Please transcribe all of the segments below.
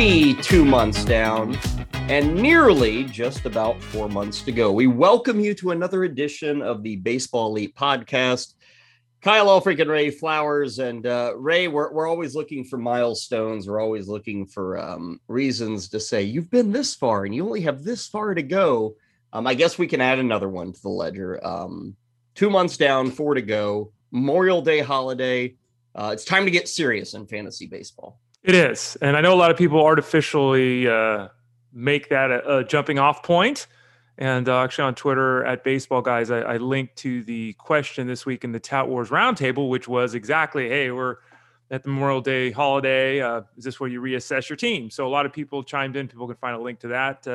nearly two months down and nearly just about four months to go. We welcome you to another edition of the Baseball Elite podcast. Kyle Elfrink and Ray Flowers. And uh, Ray, we're, we're always looking for milestones. We're always looking for um, reasons to say, you've been this far and you only have this far to go. Um, I guess we can add another one to the ledger. Um, two months down, four to go. Memorial Day holiday. Uh, it's time to get serious in fantasy baseball. It is. And I know a lot of people artificially uh, make that a, a jumping off point. And uh, actually, on Twitter at Baseball Guys, I, I, linked to the question this week in the Tout Wars Roundtable, which was exactly, "Hey, we're at the Memorial Day holiday. Uh, is this where you reassess your team?" So a lot of people chimed in. People can find a link to that.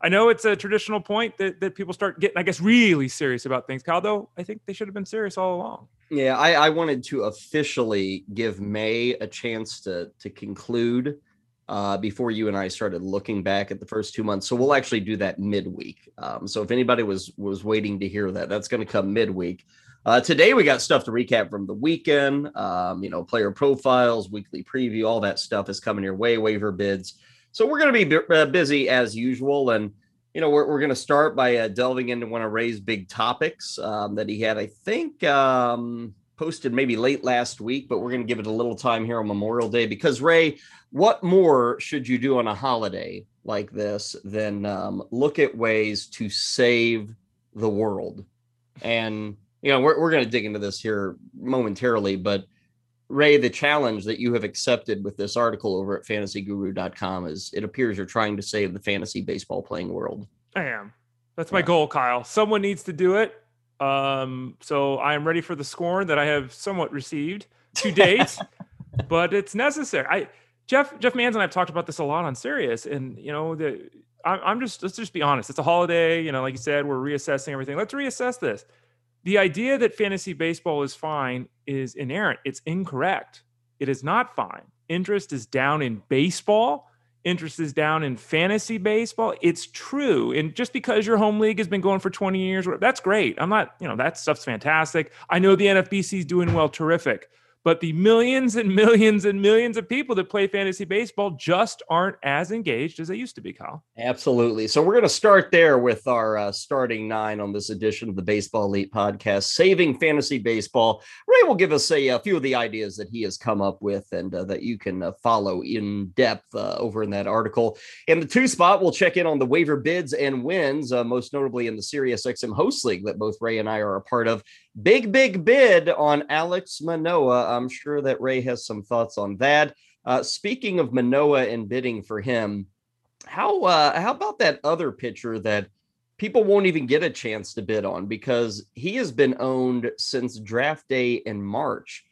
I know it's a traditional point that, that people start getting, I guess, really serious about things. Kyle, though, I think they should have been serious all along. Yeah, I, I wanted to officially give May a chance to to conclude uh, before you and I started looking back at the first two months. So we'll actually do that midweek. Um, so if anybody was was waiting to hear that, that's going to come midweek. Uh, today we got stuff to recap from the weekend. Um, you know, player profiles, weekly preview, all that stuff is coming your way. Waiver bids. So we're going to be b- uh, busy as usual, and you know we're, we're going to start by uh, delving into one of Ray's big topics um, that he had. I think um, posted maybe late last week, but we're going to give it a little time here on Memorial Day because Ray, what more should you do on a holiday like this than um, look at ways to save the world? And you know, we're we're going to dig into this here momentarily, but Ray, the challenge that you have accepted with this article over at fantasyguru.com is it appears you're trying to save the fantasy baseball playing world. I am. That's my yeah. goal, Kyle. Someone needs to do it. Um, so I am ready for the scorn that I have somewhat received to date, but it's necessary. I Jeff Jeff Mans and I've talked about this a lot on Sirius, and you know the I, am just let's just be honest. It's a holiday, you know, like you said, we're reassessing everything. Let's reassess this. The idea that fantasy baseball is fine is inerrant. It's incorrect. It is not fine. Interest is down in baseball interest is down in fantasy baseball. It's true. And just because your home league has been going for 20 years, that's great. I'm not, you know, that stuff's fantastic. I know the NFBC is doing well, terrific but the millions and millions and millions of people that play fantasy baseball just aren't as engaged as they used to be, Kyle. Absolutely. So we're going to start there with our uh, starting nine on this edition of the Baseball Elite podcast, Saving Fantasy Baseball. Ray will give us a, a few of the ideas that he has come up with and uh, that you can uh, follow in depth uh, over in that article. In the two spot, we'll check in on the waiver bids and wins, uh, most notably in the SiriusXM Host League that both Ray and I are a part of. Big, big bid on Alex Manoah. I'm sure that Ray has some thoughts on that. Uh, speaking of Manoah and bidding for him, how uh, how about that other pitcher that people won't even get a chance to bid on because he has been owned since draft day in March,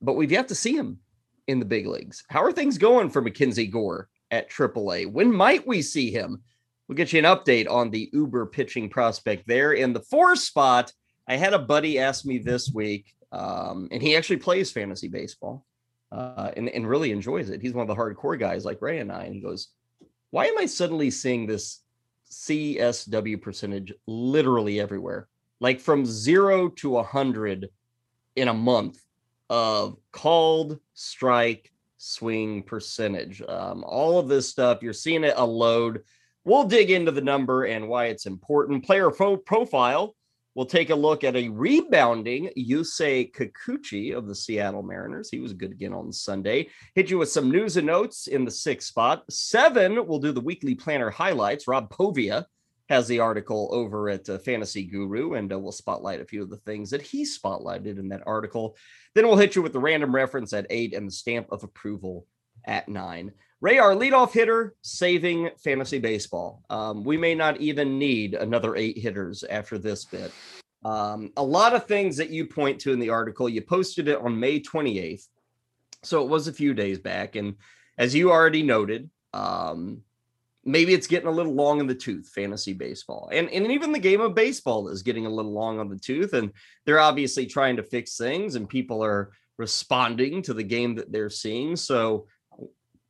but we've yet to see him in the big leagues. How are things going for Mackenzie Gore at AAA? When might we see him? We'll get you an update on the Uber pitching prospect there in the four spot. I had a buddy ask me this week, um, and he actually plays fantasy baseball uh, and, and really enjoys it. He's one of the hardcore guys like Ray and I. And he goes, Why am I suddenly seeing this CSW percentage literally everywhere? Like from zero to a 100 in a month of called strike swing percentage. Um, all of this stuff, you're seeing it a load. We'll dig into the number and why it's important. Player pro- profile We'll take a look at a rebounding Yusei Kikuchi of the Seattle Mariners. He was good again on Sunday. Hit you with some news and notes in the sixth spot. Seven, we'll do the weekly planner highlights. Rob Povia has the article over at uh, Fantasy Guru, and uh, we'll spotlight a few of the things that he spotlighted in that article. Then we'll hit you with the random reference at eight and the stamp of approval at nine. Ray, our leadoff hitter, saving fantasy baseball. Um, we may not even need another eight hitters after this bit. Um, a lot of things that you point to in the article, you posted it on May 28th. So it was a few days back. And as you already noted, um, maybe it's getting a little long in the tooth, fantasy baseball. And, and even the game of baseball is getting a little long on the tooth. And they're obviously trying to fix things, and people are responding to the game that they're seeing. So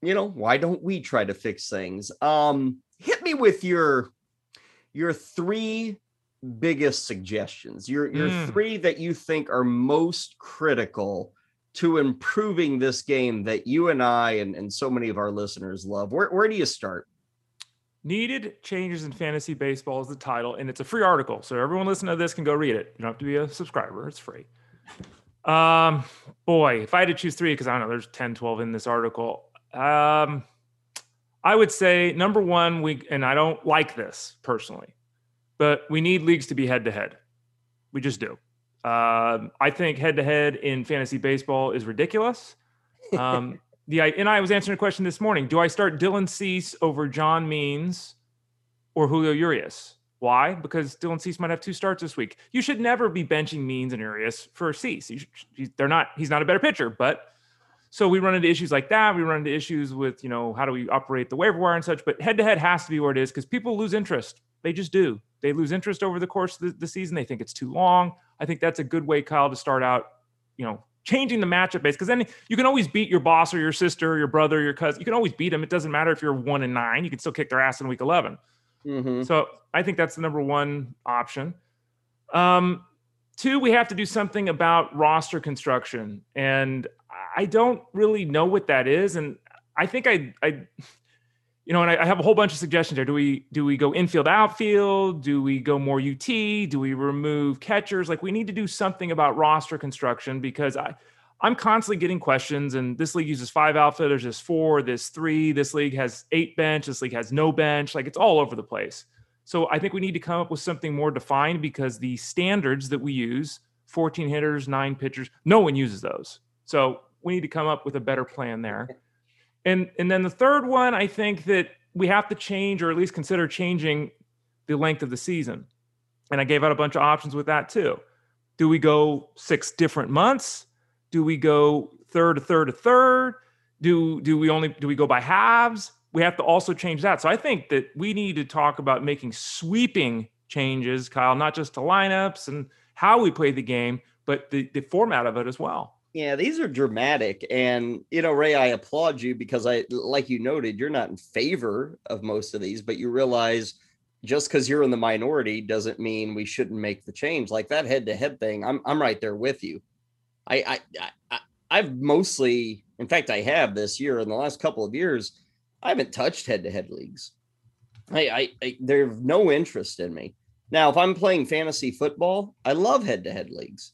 you know, why don't we try to fix things? Um, hit me with your your three biggest suggestions. Your your mm. three that you think are most critical to improving this game that you and I and, and so many of our listeners love? Where, where do you start? Needed changes in fantasy baseball is the title, and it's a free article. So everyone listening to this can go read it. You don't have to be a subscriber, it's free. Um, boy, if I had to choose three, because I don't know, there's 10, 12 in this article. Um, I would say number one, we and I don't like this personally, but we need leagues to be head to head. We just do. Um, I think head to head in fantasy baseball is ridiculous. Um, the and I was answering a question this morning. Do I start Dylan Cease over John Means or Julio Urias? Why? Because Dylan Cease might have two starts this week. You should never be benching Means and Urias for Cease. Should, they're not. He's not a better pitcher, but so we run into issues like that. We run into issues with, you know, how do we operate the waiver wire and such. But head to head has to be where it is because people lose interest. They just do. They lose interest over the course of the, the, season. They think it's too long. I think that's a good way, Kyle, to start out, you know, changing the matchup base because then you can always beat your boss or your sister or your brother or your cousin. You can always beat them. It doesn't matter if you're one and nine. You can still kick their ass in week 11. Mm-hmm. So I think that's the number one option. Um, two, we have to do something about roster construction. And I don't really know what that is, and I think I, I, you know, and I, I have a whole bunch of suggestions there. Do we do we go infield, outfield? Do we go more UT? Do we remove catchers? Like we need to do something about roster construction because I. I'm constantly getting questions, and this league uses five outfielders, this four, this three. This league has eight bench. This league has no bench. Like it's all over the place. So I think we need to come up with something more defined because the standards that we use 14 hitters, nine pitchers, no one uses those. So we need to come up with a better plan there. And and then the third one, I think that we have to change or at least consider changing the length of the season. And I gave out a bunch of options with that too. Do we go six different months? Do we go third to third to third? Do do we only do we go by halves? We have to also change that. So I think that we need to talk about making sweeping changes, Kyle, not just to lineups and how we play the game, but the, the format of it as well. Yeah, these are dramatic. And, you know, Ray, I applaud you because I, like you noted, you're not in favor of most of these, but you realize just because you're in the minority doesn't mean we shouldn't make the change. Like that head to head thing, I'm, I'm right there with you. I, I, I, I've mostly, in fact, I have this year in the last couple of years, I haven't touched head to head leagues. I, I, I there's no interest in me. Now, if I'm playing fantasy football, I love head to head leagues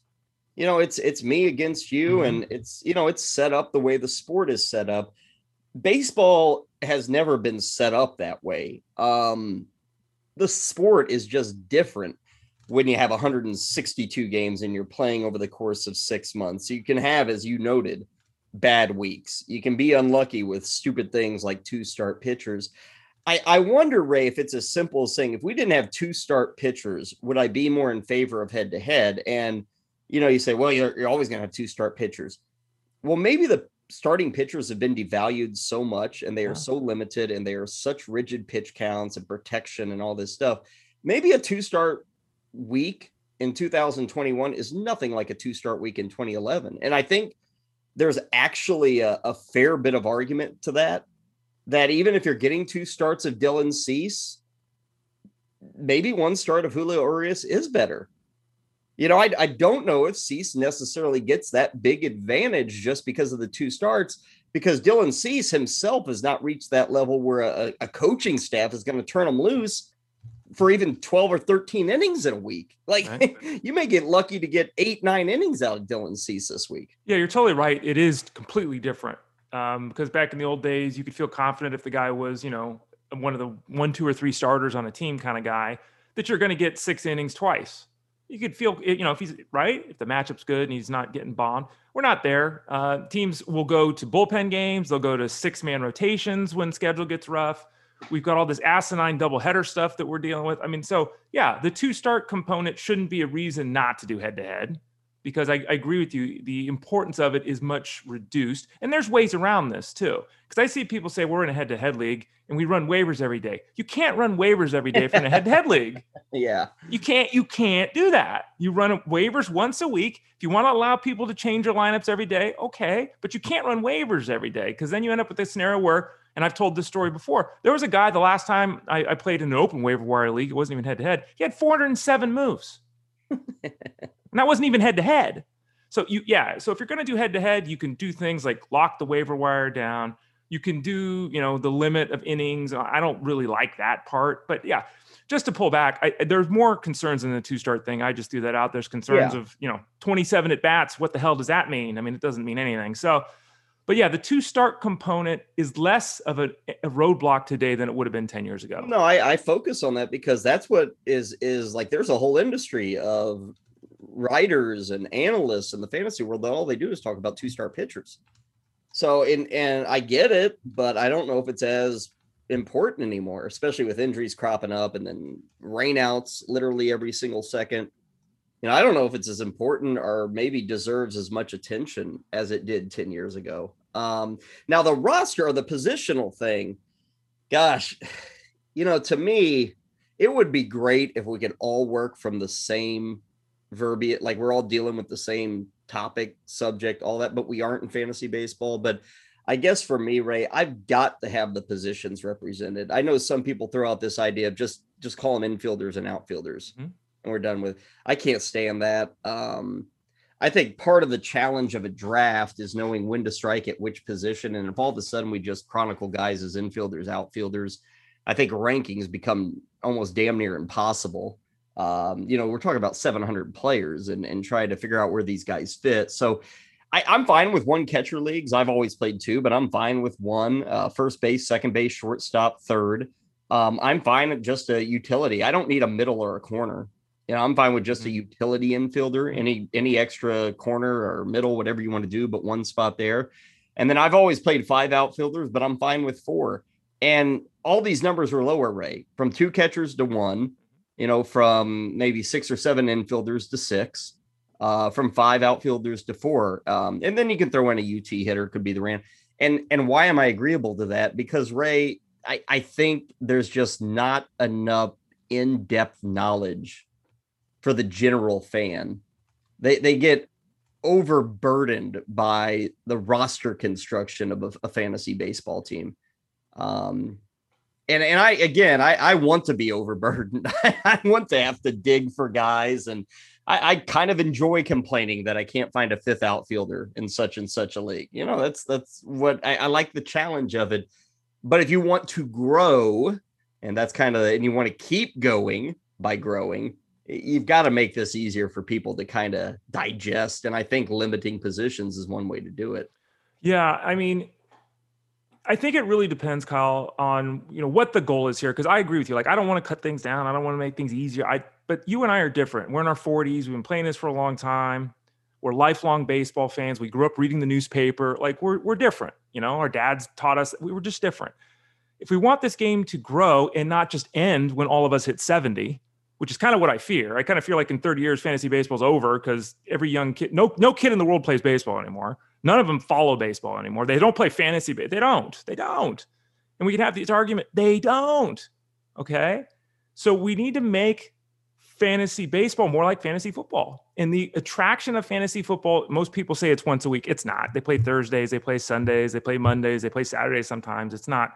you know it's it's me against you mm-hmm. and it's you know it's set up the way the sport is set up. Baseball has never been set up that way. Um the sport is just different when you have 162 games and you're playing over the course of 6 months. You can have as you noted bad weeks. You can be unlucky with stupid things like two start pitchers. I, I wonder, Ray, if it's as simple as saying if we didn't have two start pitchers, would I be more in favor of head to head? And you know, you say, well, you're, you're always going to have two start pitchers. Well, maybe the starting pitchers have been devalued so much and they are yeah. so limited and they are such rigid pitch counts and protection and all this stuff. Maybe a two start week in 2021 is nothing like a two start week in 2011. And I think there's actually a, a, fair bit of argument to that. That even if you're getting two starts of Dylan Cease, maybe one start of Julio Urias is better you know, I, I don't know if Cease necessarily gets that big advantage just because of the two starts, because Dylan Cease himself has not reached that level where a, a coaching staff is going to turn him loose for even 12 or 13 innings in a week. Like right. you may get lucky to get eight, nine innings out of Dylan Cease this week. Yeah, you're totally right. It is completely different. Um, because back in the old days, you could feel confident if the guy was, you know, one of the one, two, or three starters on a team kind of guy that you're going to get six innings twice you could feel, you know, if he's right, if the matchup's good and he's not getting bombed. We're not there. Uh, teams will go to bullpen games. They'll go to six man rotations when schedule gets rough. We've got all this asinine double header stuff that we're dealing with. I mean, so yeah, the two start component shouldn't be a reason not to do head to head because I, I, agree with you. The importance of it is much reduced. And there's ways around this too. Because I see people say we're in a head to head league and we run waivers every day. You can't run waivers every day from a head to head league. Yeah. You can't, you can't do that. You run waivers once a week. If you want to allow people to change your lineups every day, okay. But you can't run waivers every day because then you end up with this scenario where, and I've told this story before. There was a guy the last time I, I played in an open waiver wire league, it wasn't even head to head. He had 407 moves. And that wasn't even head to head. So you, yeah. So if you're going to do head to head, you can do things like lock the waiver wire down. You can do, you know, the limit of innings. I don't really like that part, but yeah, just to pull back, I, there's more concerns in the two start thing. I just threw that out. There's concerns yeah. of, you know, 27 at bats. What the hell does that mean? I mean, it doesn't mean anything. So, but yeah, the two start component is less of a, a, roadblock today than it would have been 10 years ago. No, I, I focus on that because that's what is is like there's a whole industry of writers and analysts in the fantasy world that all they do is talk about two star pitchers. So and and I get it, but I don't know if it's as important anymore, especially with injuries cropping up and then rainouts literally every single second you know, I don't know if it's as important or maybe deserves as much attention as it did 10 years ago. Um, now, the roster or the positional thing, gosh, you know, to me, it would be great if we could all work from the same verbiage, like we're all dealing with the same topic, subject, all that, but we aren't in fantasy baseball. But I guess for me, Ray, I've got to have the positions represented. I know some people throw out this idea of just just call them infielders and outfielders. Mm-hmm and we're done with. I can't stand that. Um, I think part of the challenge of a draft is knowing when to strike at which position. And if all of a sudden we just chronicle guys as infielders, outfielders, I think rankings become almost damn near impossible. Um, you know, we're talking about 700 players and, and trying to figure out where these guys fit. So I, am fine with one catcher leagues. I've always played two, but I'm fine with one uh, first base, second base, shortstop, third. Um, I'm fine with just a utility. I don't need a middle or a corner. You know, I'm fine with just a mm-hmm. utility infielder, any any extra corner or middle, whatever you want to do, but one spot there. And then I've always played five outfielders, but I'm fine with four. And all these numbers are lower rate from two catchers to one, you know, from maybe six or seven infielders to six, uh, from five outfielders to four. Um, and then you can throw in a UT hitter, could be the ran. And and why am I agreeable to that? Because Ray, I, I think there's just not enough in-depth knowledge for the general fan. They they get overburdened by the roster construction of a, a fantasy baseball team. Um, and and I again I, I want to be overburdened. I want to have to dig for guys, and I, I, kind of enjoy complaining that I can't find a fifth outfielder in such and such a league. You know, that's that's what I, I like the challenge of it. But if you want to grow, and that's kind of and you want to keep going by growing, you've got to make this easier for people to kind of digest and i think limiting positions is one way to do it yeah i mean i think it really depends kyle on you know what the goal is here because i agree with you like i don't want to cut things down i don't want to make things easier i but you and i are different we're in our 40s we've been playing this for a long time we're lifelong baseball fans we grew up reading the newspaper like we're, we're different you know our dads taught us we were just different if we want this game to grow and not just end when all of us hit 70 which is kind of what I fear. I kind of feel like in 30 years, fantasy baseball's over because every young kid, no, no kid in the world plays baseball anymore. None of them follow baseball anymore. They don't play fantasy. They don't. They don't. And we can have this argument. They don't. Okay. So we need to make fantasy baseball more like fantasy football. And the attraction of fantasy football, most people say it's once a week. It's not. They play Thursdays, they play Sundays, they play Mondays, they play Saturdays sometimes. It's not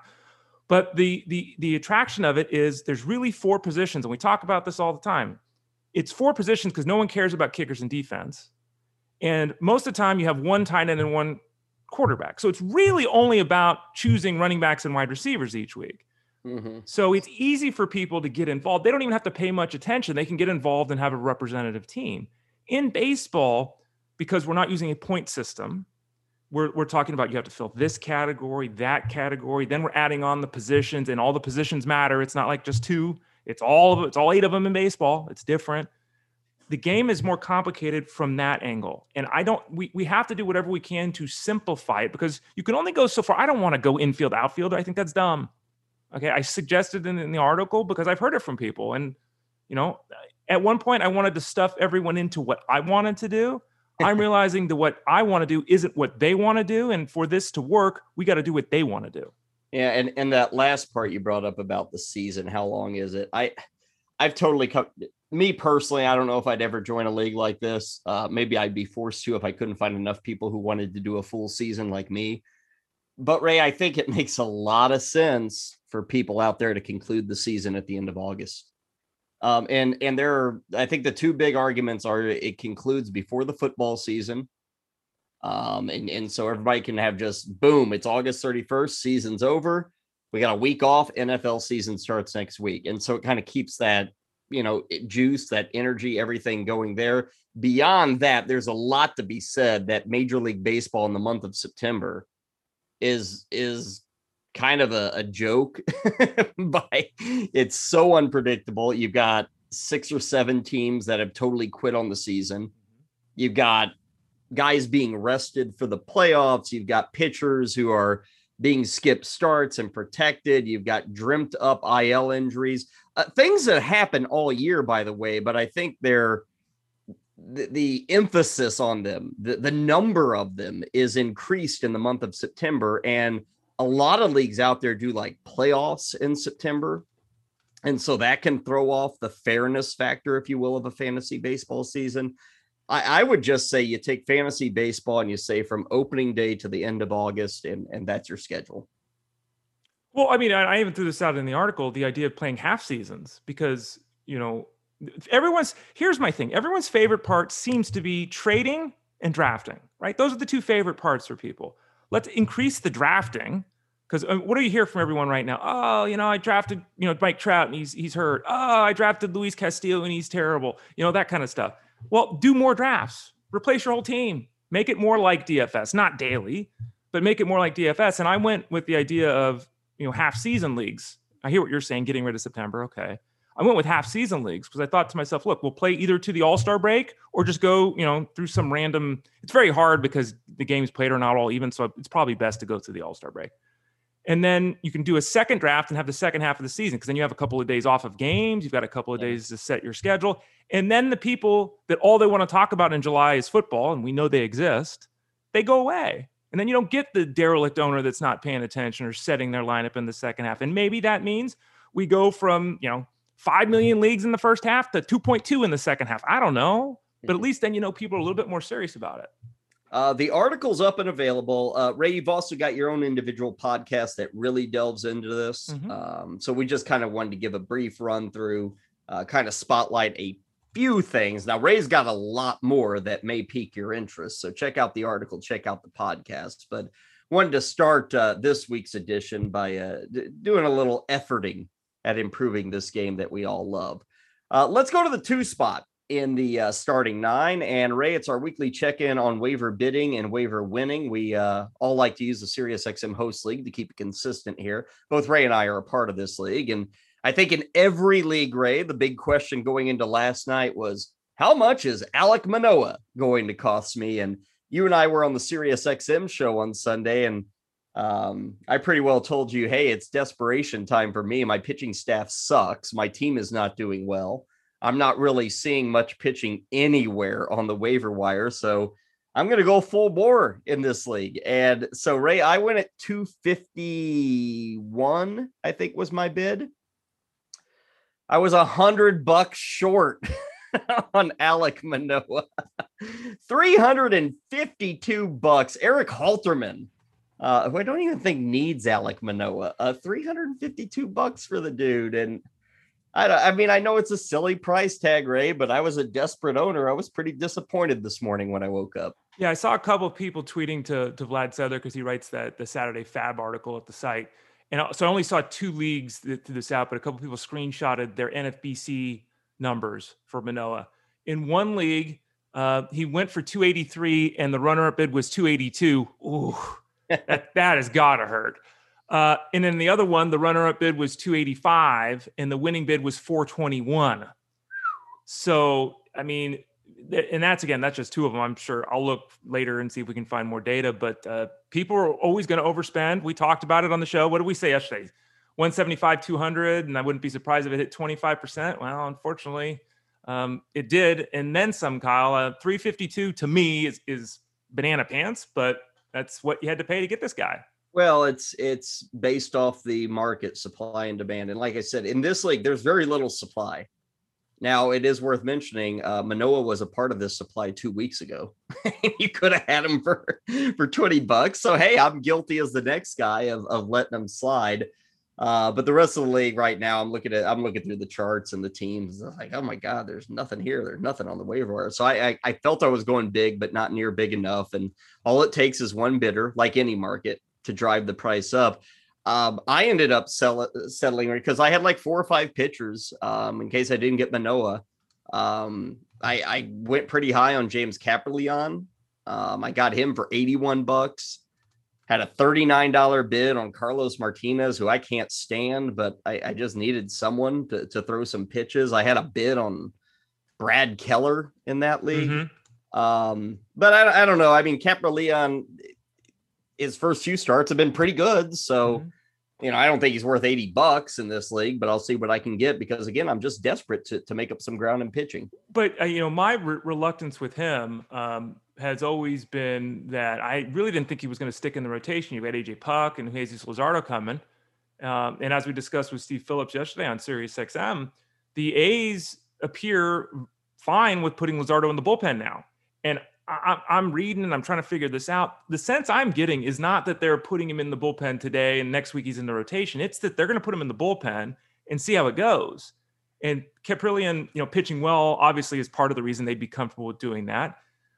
but the the the attraction of it is there's really four positions, and we talk about this all the time. It's four positions because no one cares about kickers and defense. And most of the time you have one tight end and one quarterback. So it's really only about choosing running backs and wide receivers each week. Mm-hmm. So it's easy for people to get involved. They don't even have to pay much attention. They can get involved and have a representative team. In baseball, because we're not using a point system, we're, we're talking about you have to fill this category, that category. Then we're adding on the positions, and all the positions matter. It's not like just two. It's all of. It's all eight of them in baseball. It's different. The game is more complicated from that angle, and I don't. We we have to do whatever we can to simplify it because you can only go so far. I don't want to go infield outfield. I think that's dumb. Okay, I suggested in, in the article because I've heard it from people, and you know, at one point I wanted to stuff everyone into what I wanted to do I'm realizing that what I want to do isn't what they want to do. And for this to work, we got to do what they want to do. Yeah, and and that last part you brought up about the season, how long is it? I I've totally come me personally, I don't know if I'd ever join a league like this. Uh, maybe I'd be forced to if I couldn't find enough people who wanted to do a full season like me. But Ray, I think it makes a lot of sense for people out there to conclude the season at the end of August. Um, and and there are, I think the two big arguments are it concludes before the football season. Um, and, and so everybody can have just boom, it's August 31st, season's over. We got a week off, NFL season starts next week. And so it kind of keeps that, you know, juice, that energy, everything going there. Beyond that, there's a lot to be said that Major League Baseball in the month of September is is kind of a, a joke by it's so unpredictable. You've got six or seven teams that have totally quit on the season. You've got guys being rested for the playoffs. You've got pitchers who are being skipped starts and protected. You've got dreamt up IL injuries, uh, things that happen all year, by the way. But I think they're the, the emphasis on them, the, the number of them is increased in the month of September. And a lot of leagues out there do like playoffs in September. And so that can throw off the fairness factor, if you will, of a fantasy baseball season. I, I, would just say you take fantasy baseball and you say from opening day to the end of August, and, and that's your schedule. Well, I mean, I, I even threw this out in the article the idea of playing half seasons because, you know, everyone's here's my thing everyone's favorite part seems to be trading and drafting, right? Those are the two favorite parts for people. Let's increase the drafting because uh, what do you hear from everyone right now? Oh, you know, I drafted, you know, Mike Trout and he's he's hurt. Oh, I drafted Luis Castillo and he's terrible. You know, that kind of stuff. Well, do more drafts. Replace your whole team. Make it more like DFS, not daily, but make it more like DFS. And I went with the idea of, you know, half season leagues. I hear what you're saying, getting rid of September. Okay. I went with half season leagues because I thought to myself, look, we'll play either to the All Star break or just go, you know, through some random. It's very hard because the games played are not all even, so it's probably best to go to the All Star break. And then you can do a second draft and have the second half of the season because then you have a couple of days off of games. You've got a couple of days to set your schedule. And then the people that all they want to talk about in July is football, and we know they exist, they go away. And then you don't get the derelict owner that's not paying attention or setting their lineup in the second half. And maybe that means we go from, you know, 5 million leagues in the first half to 2.2 in the second half. I don't know. But at mm-hmm. least then you know people are a little bit more serious about it. Uh, the article's up and available. Uh, Ray, you've also got your own individual podcast that really delves into this. Mm-hmm. Um, so we just kind of wanted to give a brief run through, uh, kind of spotlight a few things. Now, Ray's got a lot more that may pique your interest. So check out the article, check out the podcast. But wanted to start uh, this week's edition by uh, d- doing a little efforting at improving this game that we all love. Uh, let's go to the two spot in the uh, starting nine. And Ray, it's our weekly check in on waiver bidding and waiver winning. We uh, all like to use the SiriusXM host league to keep it consistent here. Both Ray and I are a part of this league. And I think in every league, Ray, the big question going into last night was how much is Alek Manoah going to cost me? And you and I were on the SiriusXM show on Sunday, and um, I pretty well told you, hey, it's desperation time for me. My pitching staff sucks. My team is not doing well. I'm not really seeing much pitching anywhere on the waiver wire. So I'm going to go full bore in this league. And so, Ray, I went at 251, I think was my bid. I was a hundred bucks short on Alek Manoah, 352 bucks. Eric Halterman, uh, who I don't even think needs Alek Manoah, Uh, 352 bucks for the dude. And I, I mean, I know it's a silly price tag, Ray, but I was a desperate owner. I was pretty disappointed this morning when I woke up. Yeah, I saw a couple of people tweeting to to Vlad Sedler because he writes that the Saturday FAAB article at the site, and so I only saw two leagues to this out, but a couple people screenshotted their NFBC numbers for Manoah. In one league, uh, he went for 283, and the runner-up bid was 282. Ooh, that that has got to hurt. Uh, and then the other one, the runner-up bid was 285, and the winning bid was 421. So, I mean, and that's again, that's just two of them. I'm sure I'll look later and see if we can find more data. But uh, people are always going to overspend. We talked about it on the show. What did we say yesterday? 175, 200, and I wouldn't be surprised if it hit 25%. Well, unfortunately, um, it did, and then some. Kyle, uh, 352 to me is is banana pants, but that's what you had to pay to get this guy. Well, it's it's based off the market supply and demand, and like I said, in this league, there's very little supply. Now, it is worth mentioning, uh, Manoah was a part of this supply two weeks ago. you could have had him for for twenty bucks. So hey, I'm guilty as the next guy of of letting him slide. Uh, but the rest of the league right now, I'm looking at I'm looking through the charts and the teams. like, oh my god, there's nothing here. There's nothing on the waiver wire. So I, I I felt I was going big, but not near big enough. And all it takes is one bidder, like any market, to drive the price up. Um, I ended up sell, settling because I had like four or five pitchers um, in case I didn't get Manoah. Um, I, I went pretty high on James Kaprielian. Um, I got him for 81 bucks. Had a $39 bid on Carlos Martinez, who I can't stand, but I, I just needed someone to, to throw some pitches. I had a bid on Brad Keller in that league. Mm-hmm. Um, but I, I don't know. I mean, Kaprielian, his first few starts have been pretty good. So, mm-hmm you know, I don't think he's worth 80 bucks in this league, but I'll see what I can get because again, I'm just desperate to, to make up some ground in pitching. But uh, you know, my re- reluctance with him um, has always been that I really didn't think he was going to stick in the rotation. You've had AJ Puk and Jesus Luzardo coming, um, and as we discussed with Steve Phillips yesterday on Sirius XM, the A's appear fine with putting Luzardo in the bullpen now, I, am reading and I'm trying to figure this out. The sense I'm getting is not that they're putting him in the bullpen today and next week he's in the rotation. It's that they're going to put him in the bullpen and see how it goes. And Kaprielian, you know, pitching well, obviously is part of the reason they'd be comfortable with doing that.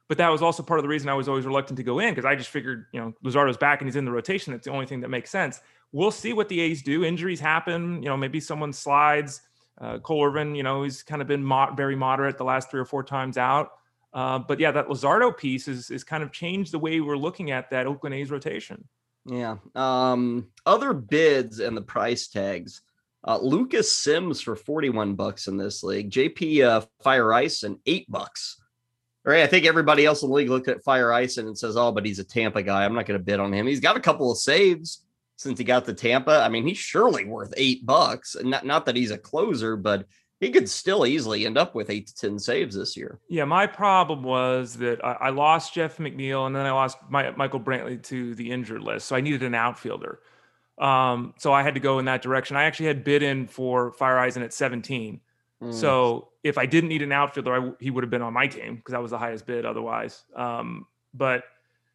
But that was also part of the reason I was always reluctant to go in because I just figured, you know, Luzardo's back and he's in the rotation. That's the only thing that makes sense. We'll see what the A's do. Injuries happen. You know, maybe someone slides. Uh, Cole Irvin, you know, he's kind of been mo- very moderate the last three or four times out. Uh, but yeah, that Luzardo piece is is kind of changed the way we're looking at that Oakland A's rotation. Yeah. Um, other bids and the price tags. Uh, Lucas Sims for 41 bucks in this league. JP uh, Feyereisen eight bucks. All right. I think everybody else in the league looked at Feyereisen and says, oh, but he's a Tampa guy. I'm not going to bid on him. He's got a couple of saves since he got the Tampa. I mean, he's surely worth eight bucks. Not, not that he's a closer, but he could still easily end up with eight to 10 saves this year. Yeah. My problem was that I, I lost Jeff McNeil and then I lost my, Michael Brantley to the injured list. So I needed an outfielder. Um, so I had to go in that direction. I actually had bid in for Feyereisen at 17. Mm. So if I didn't need an outfielder, I, he would have been on my team because that was the highest bid otherwise. Um, but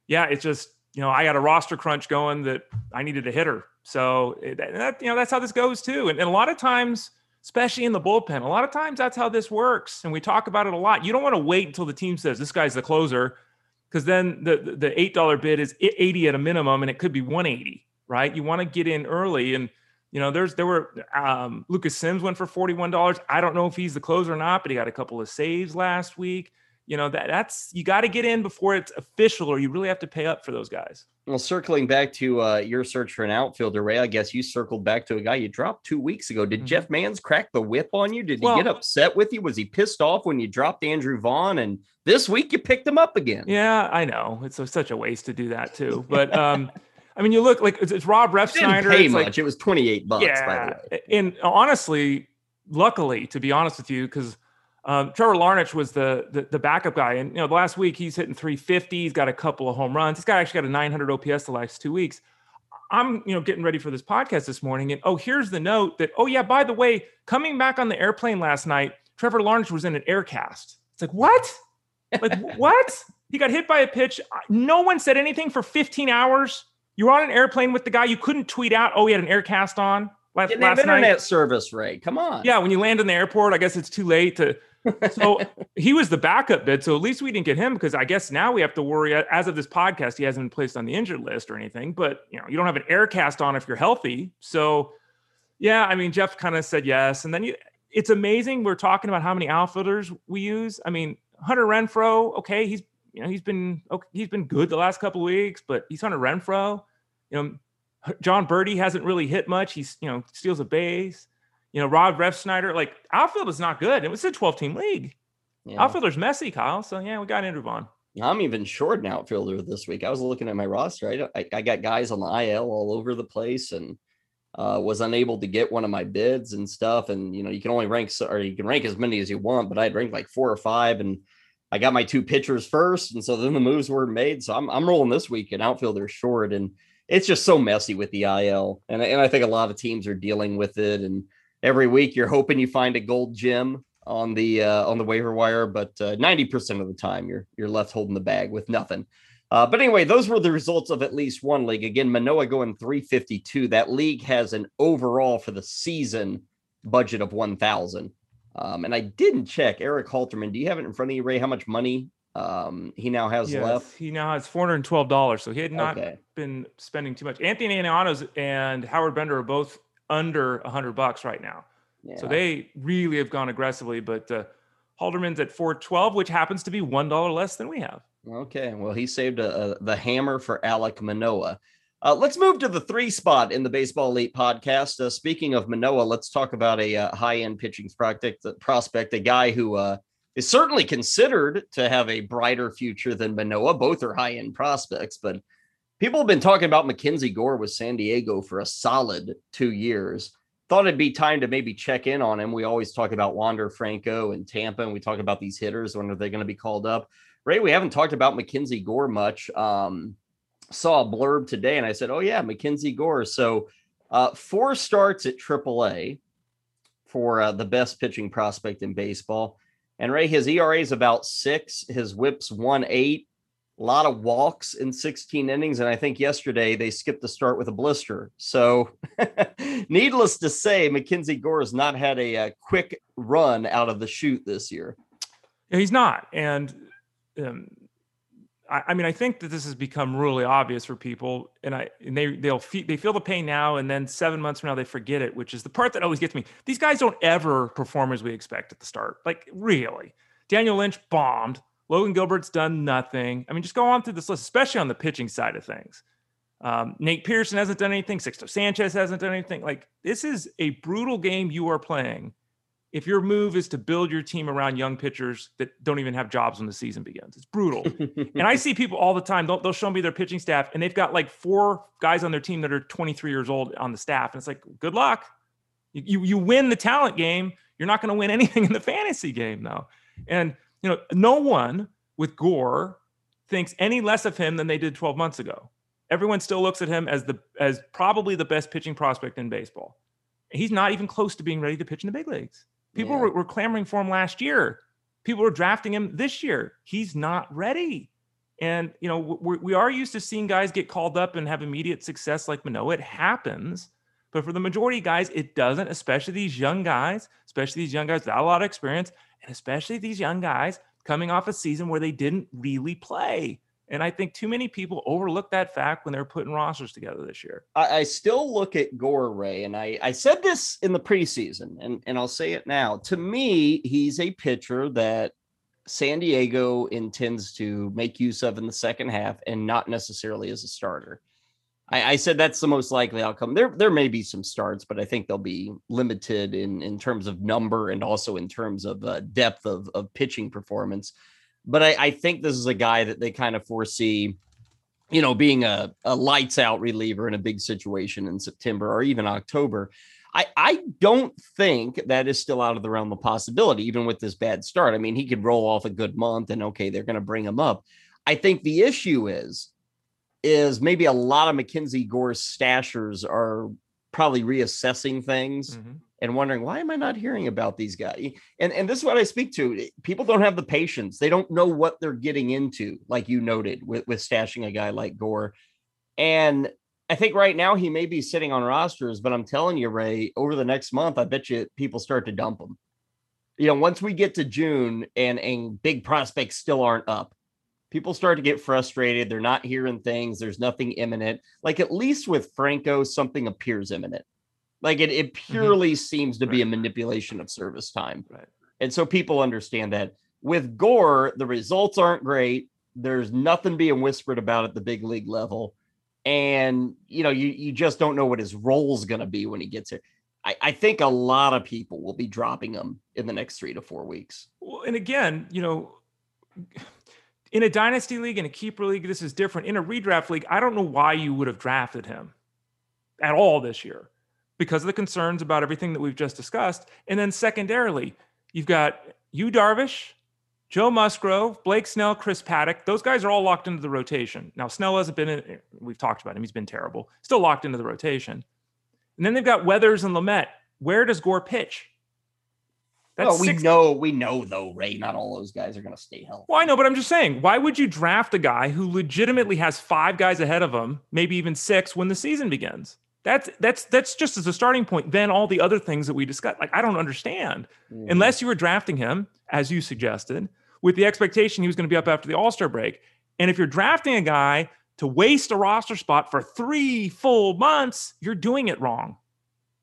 yeah, it's just, you know, I got a roster crunch going that I needed a hitter. So it, that, you know, that's how this goes too. And, and a lot of times, especially in the bullpen. A lot of times that's how this works. And we talk about it a lot. You don't want to wait until the team says this guy's the closer, because then the the $8 bid is 80 at a minimum and it could be 180, right? You want to get in early. And you know, there's there were um, Lucas Sims went for $41. I don't know if he's the closer or not, but he got a couple of saves last week you know that that's you got to get in before it's official or you really have to pay up for those guys well circling back to uh, your search for an outfielder ray i guess you circled back to a guy you dropped two weeks ago did mm-hmm. jeff mans crack the whip on you did he get upset with you was he pissed off when you dropped andrew vaughn and this week you picked him up again yeah i know it's a, such a waste to do that too but um I mean, you look like it's, it's Rob Refsnyder. Pay it's much. Like, it was twenty eight bucks. Yeah, and honestly, luckily, to be honest with you, because um, Trevor Larnach was the, the, the backup guy, and you know the last week he's hitting 350. He's got a couple of home runs. This guy actually got a 900 OPS the last two weeks. I'm you know getting ready for this podcast this morning, and oh here's the note that oh yeah by the way coming back on the airplane last night, Trevor Larnach was in an air cast. It's like what? Like what? He got hit by a pitch. No one said anything for 15 hours. You were on an airplane with the guy. You couldn't tweet out, oh, he had an air cast on last, Didn't last have internet night. service, Ray. Come on. Yeah, when you land in the airport, I guess it's too late to so he was the backup bid. So at least we didn't get him because I guess now we have to worry. Uh, as of this podcast, he hasn't been placed on the injured list or anything. But you know, you don't have an air cast on if you're healthy. So yeah, I mean, Jeff kind of said yes, and then you. It's amazing. We're talking about how many outfielders we use. I mean, Hunter Renfroe. Okay, he's you know he's been okay, he's been good the last couple weeks, but he's Hunter Renfroe. You know, Jon Berti hasn't really hit much. He's you know steals a base. You know, Rob Refsnyder, like outfield is not good. It was a 12 team league. Yeah. Outfielder's messy, Kyle. So yeah, we got Andrew Vaughn. I'm even short an outfielder this week. I was looking at my roster. I, I, I got guys on the IL all over the place and uh, was unable to get one of my bids and stuff. And you know, you can only rank or you can rank as many as you want, but I'd rank like four or five, and I got my two pitchers first, and so then the moves were made. So I'm I'm rolling this week and outfielder short, and it's just so messy with the IL, and and I think a lot of teams are dealing with it, and every week you're hoping you find a gold gem on the uh, on the waiver wire, but uh, ninety uh, percent of the time you're you're left holding the bag with nothing. Uh, but anyway, those were the results of at least one league. Again, Manoah going 352. That league has an overall for the season budget of 1,000. Um, and I didn't check Eric Halterman. Do you have it in front of you, Ray? How much money um, he now has yes, left? He now has $412. So he had not okay. been spending too much. Anthony Anianos and Howard Bender are both under a 100 bucks right now. Yeah. So they really have gone aggressively. But uh, Halterman's at 412, which happens to be $1 less than we have. Okay, well, he saved a, a, the hammer for Alek Manoah. Uh, let's move to the three spot in the Baseball Elite podcast. Uh, speaking of Manoah, let's talk about a uh, high end pitching prospect, prospect, a guy who uh, is certainly considered to have a brighter future than Manoah. Both are high end prospects, but people have been talking about Mackenzie Gore with San Diego for a solid two years. Thought it'd be time to maybe check in on him. We always talk about Wander Franco and Tampa, and we talk about these hitters. When are they going to be called up? Ray, we haven't talked about Mackenzie Gore much. Um, saw a blurb today and I said, oh, yeah, Mackenzie Gore. So uh, four starts at AAA for uh, the best pitching prospect in baseball. And Ray, his ERA is about six, his whips one eight, a lot of walks in 16 innings. And I think yesterday they skipped the start with a blister. So, needless to say, Mackenzie Gore has not had a, a quick run out of the chute this year. He's not. And um, I, I, mean, I think that this has become really obvious for people, and I and they they'll feel, they feel the pain now, and then seven months from now they forget it, which is the part that always gets me. These guys don't ever perform as we expect at the start, like really. Daniel Lynch bombed. Logan Gilbert's done nothing. I mean, just go on through this list, especially on the pitching side of things. Um, Nate Pearson hasn't done anything. Sixto Sanchez hasn't done anything. Like this is a brutal game you are playing if your move is to build your team around young pitchers that don't even have jobs when the season begins. It's brutal. and I see people all the time, they'll, they'll, show me their pitching staff, and they've got like four guys on their team that are 23 years old on the staff. And it's like, good luck. You, you, you win the talent game. You're not going to win anything in the fantasy game, though. And, you know, no one with Gore thinks any less of him than they did 12 months ago. Everyone still looks at him as the as probably the best pitching prospect in baseball. He's not even close to being ready to pitch in the big leagues. People yeah. were, were clamoring for him last year. People were drafting him this year. He's not ready. And, you know, we're, we are used to seeing guys get called up and have immediate success like Manoah. It happens. But for the majority of guys, it doesn't, especially these young guys, especially these young guys without a lot of experience, and especially these young guys coming off a season where they didn't really play. And I think too many people overlook that fact when they're putting rosters together this year. I, I, still look at Gore Ray, and I, I said this in the preseason, and, and I'll say it now. To me, he's a pitcher that San Diego intends to make use of in the second half and not necessarily as a starter. I, I said that's the most likely outcome. There, there may be some starts, but I think they'll be limited in, in terms of number and also in terms of uh, depth of, of pitching performance but I, I think this is a guy that they kind of foresee, you know, being a, a lights out reliever in a big situation in September or even October. I, I don't think that is still out of the realm of possibility, even with this bad start. I mean, he could roll off a good month and okay, they're going to bring him up. I think the issue is, is maybe a lot of Mackenzie Gore stashers are probably reassessing things mm-hmm and wondering why am I not hearing about these guys? And and this is what I speak to. People don't have the patience. They don't know what they're getting into, like you noted with, with stashing a guy like Gore. And I think right now he may be sitting on rosters, but I'm telling you, Ray, over the next month, I bet you people start to dump him. You know, once we get to June and and big prospects still aren't up, people start to get frustrated. They're not hearing things. There's nothing imminent. Like at least with Franco, something appears imminent. Like it, it mm-hmm. purely mm-hmm. seems to right. be a manipulation of service time. Right. And so people understand that. With Gore, the results aren't great. There's nothing being whispered about at the big league level. And you know, you you just don't know what his role is gonna be when he gets here. I, I think a lot of people will be dropping him in the next three to four weeks. Well, and again, you know, in a dynasty league, in a keeper league, this is different. In a redraft league, I don't know why you would have drafted him at all this year because of the concerns about everything that we've just discussed. And then secondarily, you've got Yu Darvish, Joe Musgrove, Blake Snell, Chris Paddack. Those guys are all locked into the rotation. Now, Snell hasn't been in, we've talked about him. He's been terrible. Still locked into the rotation. And then they've got Weathers and Lamet. Where does Gore pitch? That's well, we six- know, we know though, Ray. Not all those guys are going to stay healthy. Well, I know, but I'm just saying, why would you draft a guy who legitimately has five guys ahead of him, maybe even six, when the season begins? That's that's that's just as a starting point. Then all the other things that we discussed, like I don't understand, mm. unless you were drafting him as you suggested, with the expectation he was going to be up after the All Star break. And if you're drafting a guy to waste a roster spot for three full months, you're doing it wrong.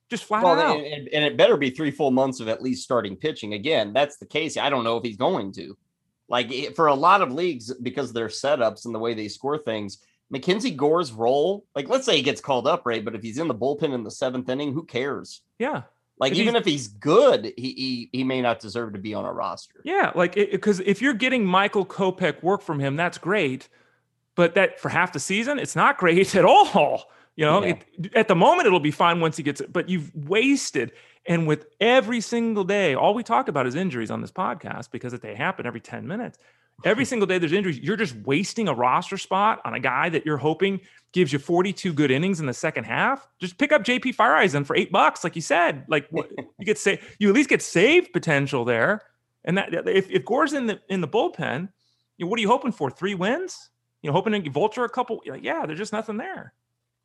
Just flat well, out. And, and it better be three full months of at least starting pitching. Again, that's the case. I don't know if he's going to. Like for a lot of leagues, because of their setups and the way they score things, Mackenzie Gore's role, like let's say he gets called up, right? But if he's in the bullpen in the seventh inning, who cares? Yeah. Like if even if he's good, he, he he may not deserve to be on a roster. Yeah, like because if you're getting Michael Kopech work from him, that's great. But that for half the season, it's not great at all. You know, yeah. it, at the moment it'll be fine once he gets it, but you've wasted. And with every single day, all we talk about is injuries on this podcast because they happen every 10 minutes. Every single day there's injuries. You're just wasting a roster spot on a guy that you're hoping gives you 42 good innings in the second half. Just pick up JP Feyereisen for eight bucks, like you said. Like you get say you at least get save potential there. And that if, if Gore's in the in the bullpen, you know, what are you hoping for? Three wins? You know, hoping to vulture a couple. Like, yeah, there's just nothing there.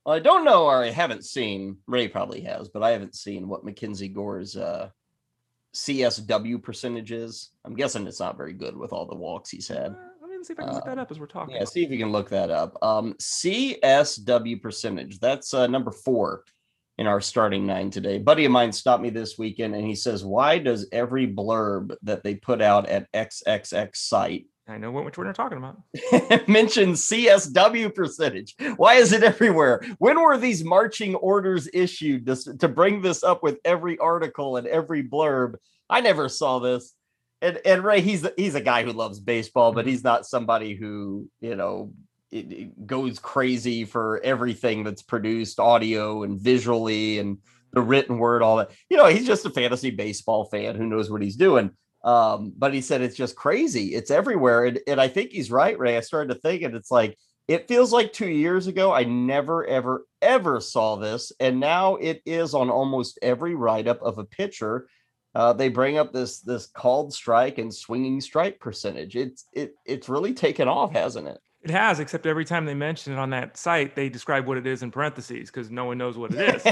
Well, I don't know, or I haven't seen. Ray probably has, but I haven't seen what Mackenzie Gore's uh, CSW percentage is. I'm guessing it's not very good with all the walks he's had. Uh, let me see if I can look that uh, up as we're talking. Yeah, see if you can look that up. Um, CSW percentage. That's uh, number four in our starting nine today. buddy of mine stopped me this weekend and he says, "Why does every blurb that they put out at XXX site I know what you're talking about. Mention CSW percentage. Why is it everywhere? When were these marching orders issued to, to bring this up with every article and every blurb? I never saw this. And and Ray, he's he's a guy who loves baseball, but he's not somebody who you know it, it goes crazy for everything that's produced, audio and visually, and the written word, all that. You know, he's just a fantasy baseball fan who knows what he's doing. Um, but he said it's just crazy. It's everywhere. And, and I think he's right, Ray. I started to think, and it's like, it feels like two years ago, I never, ever, ever saw this. And now it is on almost every write up of a pitcher. Uh, they bring up this this called strike and swinging strike percentage. It's it it's really taken off, hasn't it? It has, except every time they mention it on that site, they describe what it is in parentheses because no one knows what it is.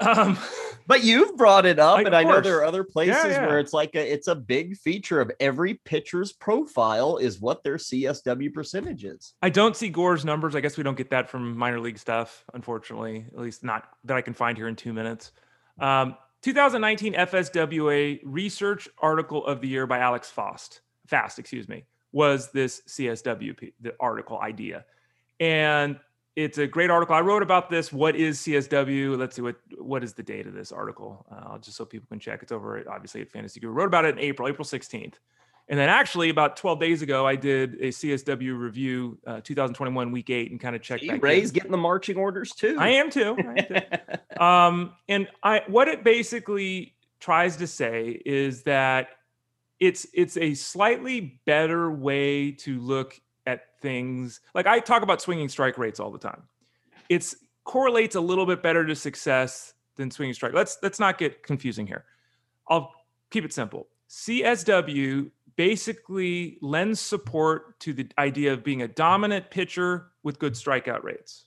um, but you've brought it up, and I know there are other places yeah, yeah. where it's like a, it's a big feature of every pitcher's profile is what their CSW percentage is. I don't see Gore's numbers. I guess we don't get that from minor league stuff, unfortunately, at least not that I can find here in two minutes. Um, 2019 FSWA Research Article of the Year by Alex Fast. Fast, excuse me was this CSW the article idea. And it's a great article. I wrote about this. What is CSW? Let's see what what is the date of this article, uh, just so people can check. It's over at, obviously at Fantasy Guru. Wrote about it in April, April 16th. And then actually about 12 days ago, I did a CSW review, uh, 2021 week eight, and kind of checked. back Ray's in. getting the marching orders too. I am too. I am too. um, and I what it basically tries to say is that it's it's a slightly better way to look at things. Like I talk about swinging strike rates all the time. It's correlates a little bit better to success than swinging strike. Let's let's not get confusing here. I'll keep it simple. CSW basically lends support to the idea of being a dominant pitcher with good strikeout rates.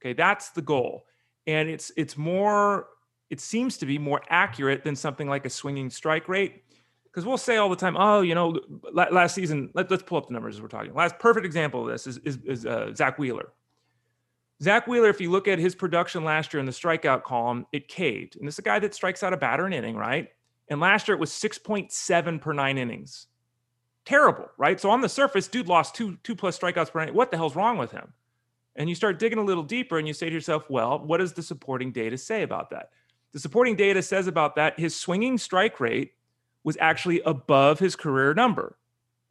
Okay, that's the goal. And it's it's more it seems to be more accurate than something like a swinging strike rate because we'll say all the time, oh, you know, last season, let, us pull up the numbers as we're talking. Last perfect example of this is, is, is uh, Zack Wheeler. Zack Wheeler, if you look at his production last year in the strikeout column, it caved. And this is a guy that strikes out a batter an inning, right? And last year it was 6.7 per nine innings. Terrible, right? So on the surface, dude lost two two plus strikeouts per inning. What the hell's wrong with him? And you start digging a little deeper and you say to yourself, well, what does the supporting data say about that? The supporting data says about that his swinging strike rate was actually above his career number.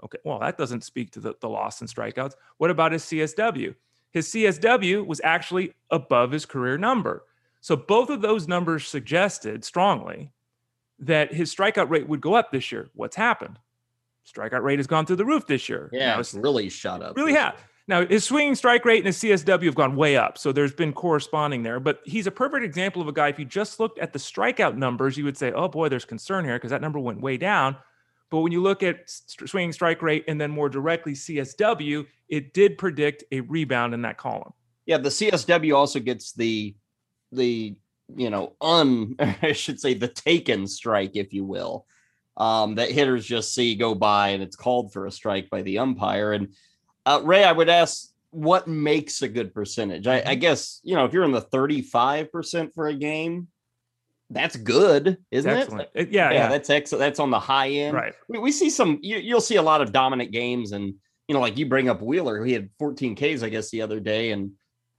Okay, well, that doesn't speak to the, the loss and strikeouts. What about his CSW? His CSW was actually above his career number. So both of those numbers suggested strongly that his strikeout rate would go up this year. What's happened? Strikeout rate has gone through the roof this year. Yeah, it's really shot up. Really have. Now, his swinging strike rate and his CSW have gone way up. So there's been corresponding there. But he's a perfect example of a guy. If you just looked at the strikeout numbers, you would say, oh boy, there's concern here because that number went way down. But when you look at swinging strike rate and then more directly CSW, it did predict a rebound in that column. Yeah, the CSW also gets the the you know un I should say the taken strike, if you will, um, that hitters just see go by and it's called for a strike by the umpire. And uh, Ray, I would ask what makes a good percentage. I, I mm-hmm. guess you know if you're in the 35 percent for a game, that's good, isn't Excellent. it? Yeah, yeah, yeah, that's excellent. That's on the high end. Right. We, we see some. You, will see a lot of dominant games, and you know, like you bring up Wheeler, he had 14 Ks, I guess, the other day, and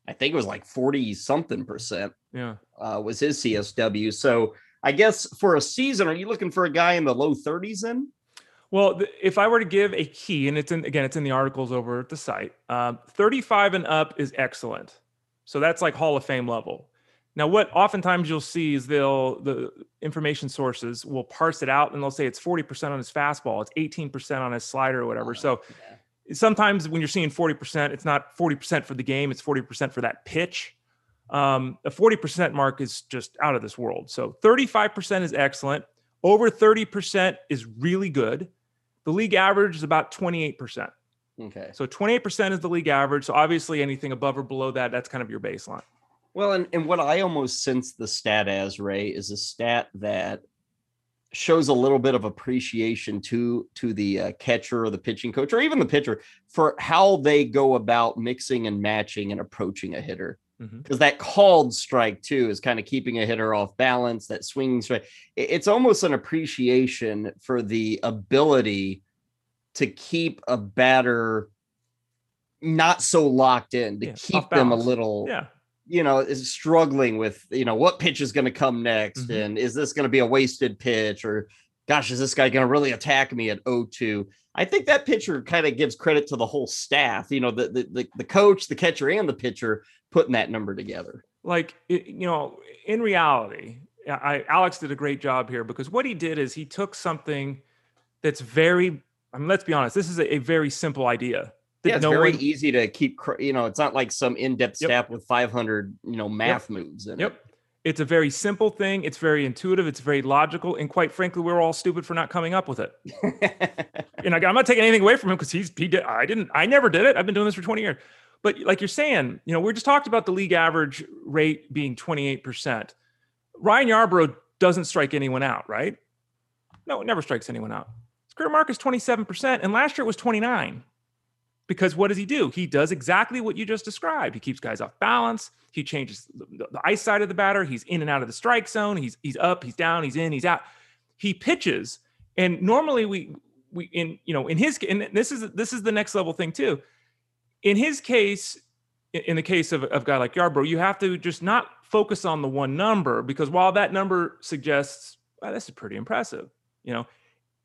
I think it was like 40 something percent. Yeah, uh, was his CSW. So I guess for a season, are you looking for a guy in the low 30s? Then. Well, if I were to give a key, and it's in again, it's in the articles over at the site. Um, 35 and up is excellent. So that's like Hall of Fame level. Now, what oftentimes you'll see is they'll the information sources will parse it out and they'll say it's 40% on his fastball, it's 18% on his slider or whatever. Oh, so yeah. sometimes when you're seeing 40%, it's not 40% for the game, it's 40% for that pitch. Um, a 40% mark is just out of this world. So 35% is excellent. Over 30% is really good. The league average is about 28%. Okay. So 28% is the league average. So obviously anything above or below that, that's kind of your baseline. Well, and, and what I almost sense the stat as, Ray, is a stat that shows a little bit of appreciation to to the uh, catcher or the pitching coach or even the pitcher for how they go about mixing and matching and approaching a hitter because mm-hmm. that called strike too is kind of keeping a hitter off balance that swinging strike it's almost an appreciation for the ability to keep a batter not so locked in to yeah, keep them a little yeah you know, is struggling with, you know, what pitch is going to come next mm-hmm. and is this going to be a wasted pitch or gosh, is this guy going to really attack me at 0-2? I think that pitcher kind of gives credit to the whole staff, you know, the, the, the, the coach, the catcher, and the pitcher putting that number together. Like, you know, in reality, I, Alex did a great job here because what he did is he took something that's very, I mean, let's be honest, this is a, a very simple idea yeah, it's no very one... easy to keep. You know, it's not like some in-depth yep. stat with 500, you know, math yep. moves. yep. It. It's a very simple thing. It's very intuitive. It's very logical, and quite frankly, we're all stupid for not coming up with it. and I'm not taking anything away from him because he's he did. I didn't. I never did it. I've been doing this for 20 years. But like you're saying, you know, we just talked about the league average rate being 28%. Ryan Yarbrough doesn't strike anyone out, right? No, it never strikes anyone out. His career mark is 27%, and last year it was 29 because what does he do? He does exactly what you just described. He keeps guys off balance. He changes the, the ice side of the batter. He's in and out of the strike zone. He's he's up. He's down. He's in. He's out. He pitches, and normally we we in you know in his and this is this is the next level thing too. In his case, in the case of, of a guy like Yarbrough, you have to just not focus on the one number because while that number suggests well, this is pretty impressive, you know,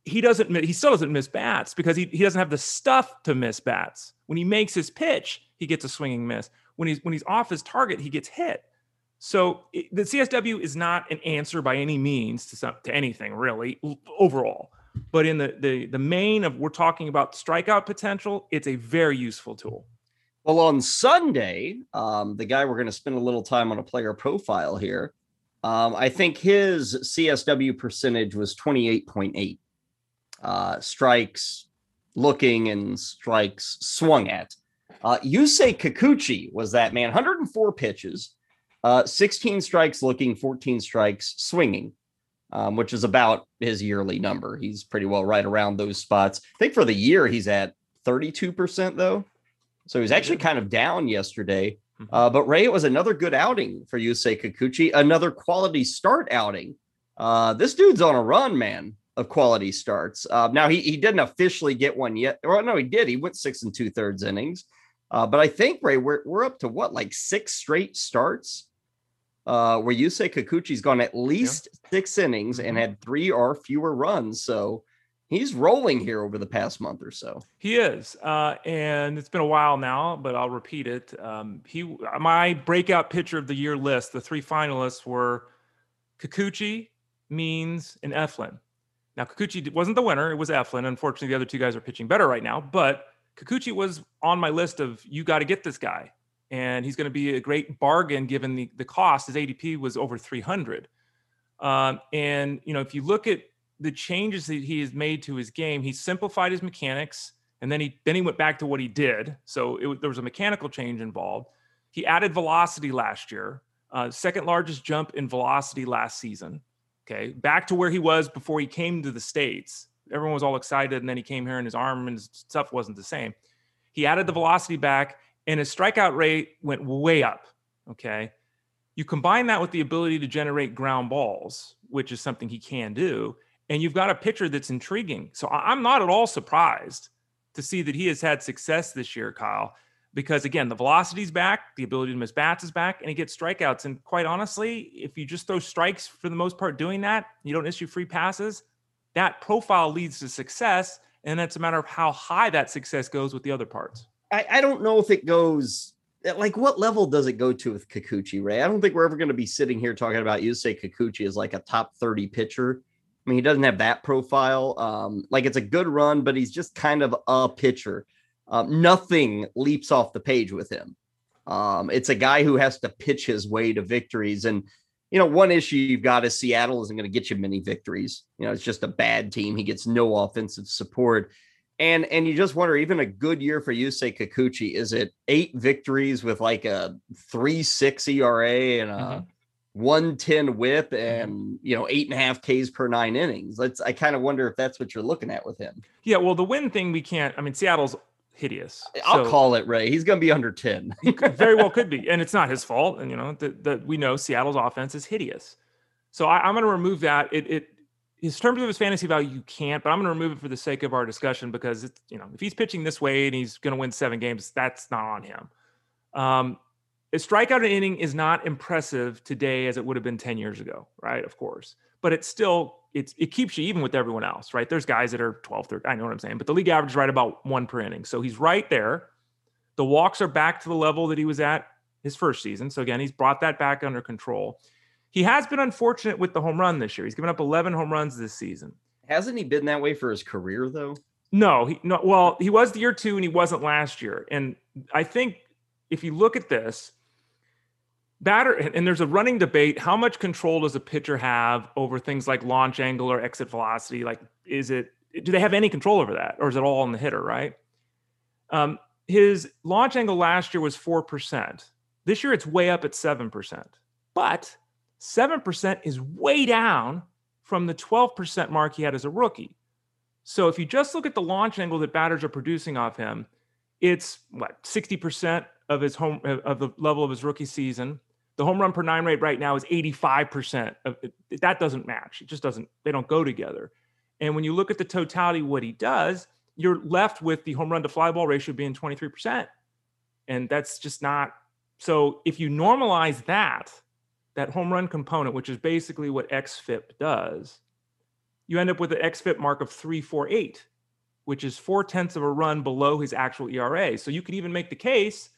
he doesn't he still doesn't miss bats because he, he doesn't have the stuff to miss bats. When he makes his pitch, he gets a swinging miss. When he's when he's off his target, he gets hit. So it, the CSW is not an answer by any means to some, to anything really overall. But in the the the main of we're talking about strikeout potential, it's a very useful tool. Well, on Sunday, um, the guy we're going to spend a little time on a player profile here. Um, I think his CSW percentage was 28.8 uh, strikes looking and strikes swung at. Uh, Yusei Kikuchi was that man, 104 pitches, uh, 16 strikes looking, 14 strikes swinging, um, which is about his yearly number. He's pretty well right around those spots. I think for the year, he's at 32%, though. So he's actually kind of down yesterday. Mm-hmm. Uh, but Ray, it was another good outing for Yusei Kikuchi, another quality start outing. Uh, this dude's on a run, man of quality starts. Uh, now he he didn't officially get one yet. Well, no, he did. He went six and two thirds innings. Uh, but I think Ray, we're we're up to what like six straight starts. Uh, where you say Kikuchi's gone at least yeah. six innings and mm-hmm. had three or fewer runs. So he's rolling here over the past month or so. He is, uh, and it's been a while now, but I'll repeat it. Um, he, my breakout pitcher of the year list, the three finalists were Kikuchi, Means, and Eflin. Now, Kikuchi wasn't the winner. It was Eflin. Unfortunately, the other two guys are pitching better right now, but Kikuchi was on my list of you got to get this guy, and he's going to be a great bargain given the the cost. His ADP was over 300, um, and you know if you look at the changes that he has made to his game, he simplified his mechanics, and then he then he went back to what he did. So it, there was a mechanical change involved. He added velocity last year, uh, second largest jump in velocity last season. Okay, back to where he was before he came to the states. Everyone was all excited, and then he came here, and his arm and his stuff wasn't the same. He added the velocity back, and his strikeout rate went way up. Okay, you combine that with the ability to generate ground balls, which is something he can do, and you've got a pitcher that's intriguing. So I'm not at all surprised to see that he has had success this year, Kyle because again, the velocity's back, the ability to miss bats is back, and he gets strikeouts. And quite honestly, if you just throw strikes for the most part doing that, you don't issue free passes, that profile leads to success. And it's a matter of how high that success goes with the other parts. I, I don't know if it goes like what level does it go to with Kikuchi, Ray? I don't think we're ever going to be sitting here talking about Yusei Kikuchi is like a top 30 pitcher. I mean, he doesn't have that profile. Um, like it's a good run, but he's just kind of a pitcher. Um, nothing leaps off the page with him. Um, it's a guy who has to pitch his way to victories. And, you know, one issue you've got is Seattle isn't going to get you many victories. You know, it's just a bad team. He gets no offensive support. And and you just wonder, even a good year for Yusei Kikuchi, is it eight victories with like a three six ERA and a mm-hmm. 110 whip mm-hmm. and you know eight and a half Ks per nine innings? Let's I kind of wonder if that's what you're looking at with him. Yeah, well, the win thing we can't. I mean, Seattle's hideous. I'll so, call it Ray. He's going to be under 10. very well could be. And it's not his fault. And, you know, that that we know Seattle's offense is hideous. So I, am going to remove that. It, it, in terms of his fantasy value, you can't, but I'm going to remove it for the sake of our discussion because it's, you know, if he's pitching this way and he's going to win seven games, that's not on him. Um, a strikeout inning is not impressive today as it would have been 10 years ago, right? Of course. But it's still it's it keeps you even with everyone else, right? There's guys that are 12, 13, I know what I'm saying, but the league average is right about one per inning. So he's right there. The walks are back to the level that he was at his first season. So again, he's brought that back under control. He has been unfortunate with the home run this year. He's given up 11 home runs this season. Hasn't he been that way for his career though? No, he no. Well, he was the year two, and he wasn't last year. And I think if you look at this, batter and there's a running debate how much control does a pitcher have over things like launch angle or exit velocity like is it do they have any control over that or is it all on the hitter right um, his launch angle last year was 4% this year it's way up at 7% but 7% is way down from the 12% mark he had as a rookie so if you just look at the launch angle that batters are producing off him it's what 60% of his home of the level of his rookie season the home run per nine rate right now is 85%. Of, that doesn't match. It just doesn't, they don't go together. And when you look at the totality what he does, you're left with the home run to fly ball ratio being 23%. And that's just not so if you normalize that, that home run component, which is basically what XFIP does, you end up with an XFIP mark of 348, which is four tenths of a run below his actual ERA. So you could even make the case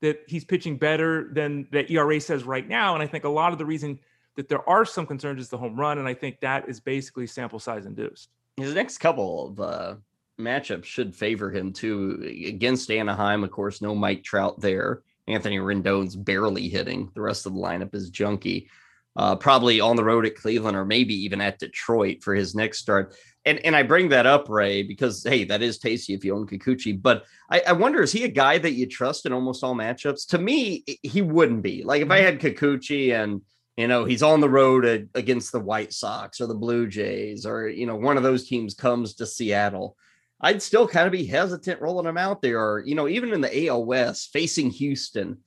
that he's pitching better than the ERA says right now. And I think a lot of the reason that there are some concerns is the home run. And I think that is basically sample size induced. His next couple of uh, matchups should favor him too. Against Anaheim, of course, no Mike Trout there. Anthony Rendon's barely hitting. The rest of the lineup is junky. Uh, probably on the road at Cleveland or maybe even at Detroit for his next start and and I bring that up, Ray, because hey, that is tasty if you own Kikuchi. But I, I, wonder, is he a guy that you trust in almost all matchups? To me, he wouldn't be. Like if I mm-hmm. had Kikuchi and you know he's on the road against the White Sox or the Blue Jays, or you know one of those teams comes to Seattle, I'd still kind of be hesitant rolling him out there. Or you know, even in the AL West facing Houston.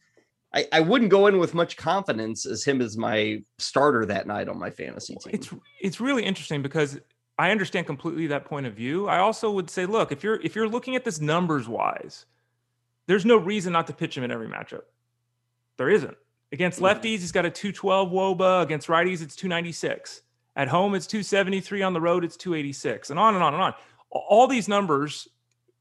I, I wouldn't go in with much confidence as him as my starter that night on my fantasy team. It's it's really interesting because I understand completely that point of view. I also would say, look, if you're if you're looking at this numbers wise, there's no reason not to pitch him in every matchup. There isn't. Against mm-hmm. lefties, he's got a 212 woba. Against righties, it's 296. At home, it's 273. On the road, it's 286. And on and on and on. All these numbers,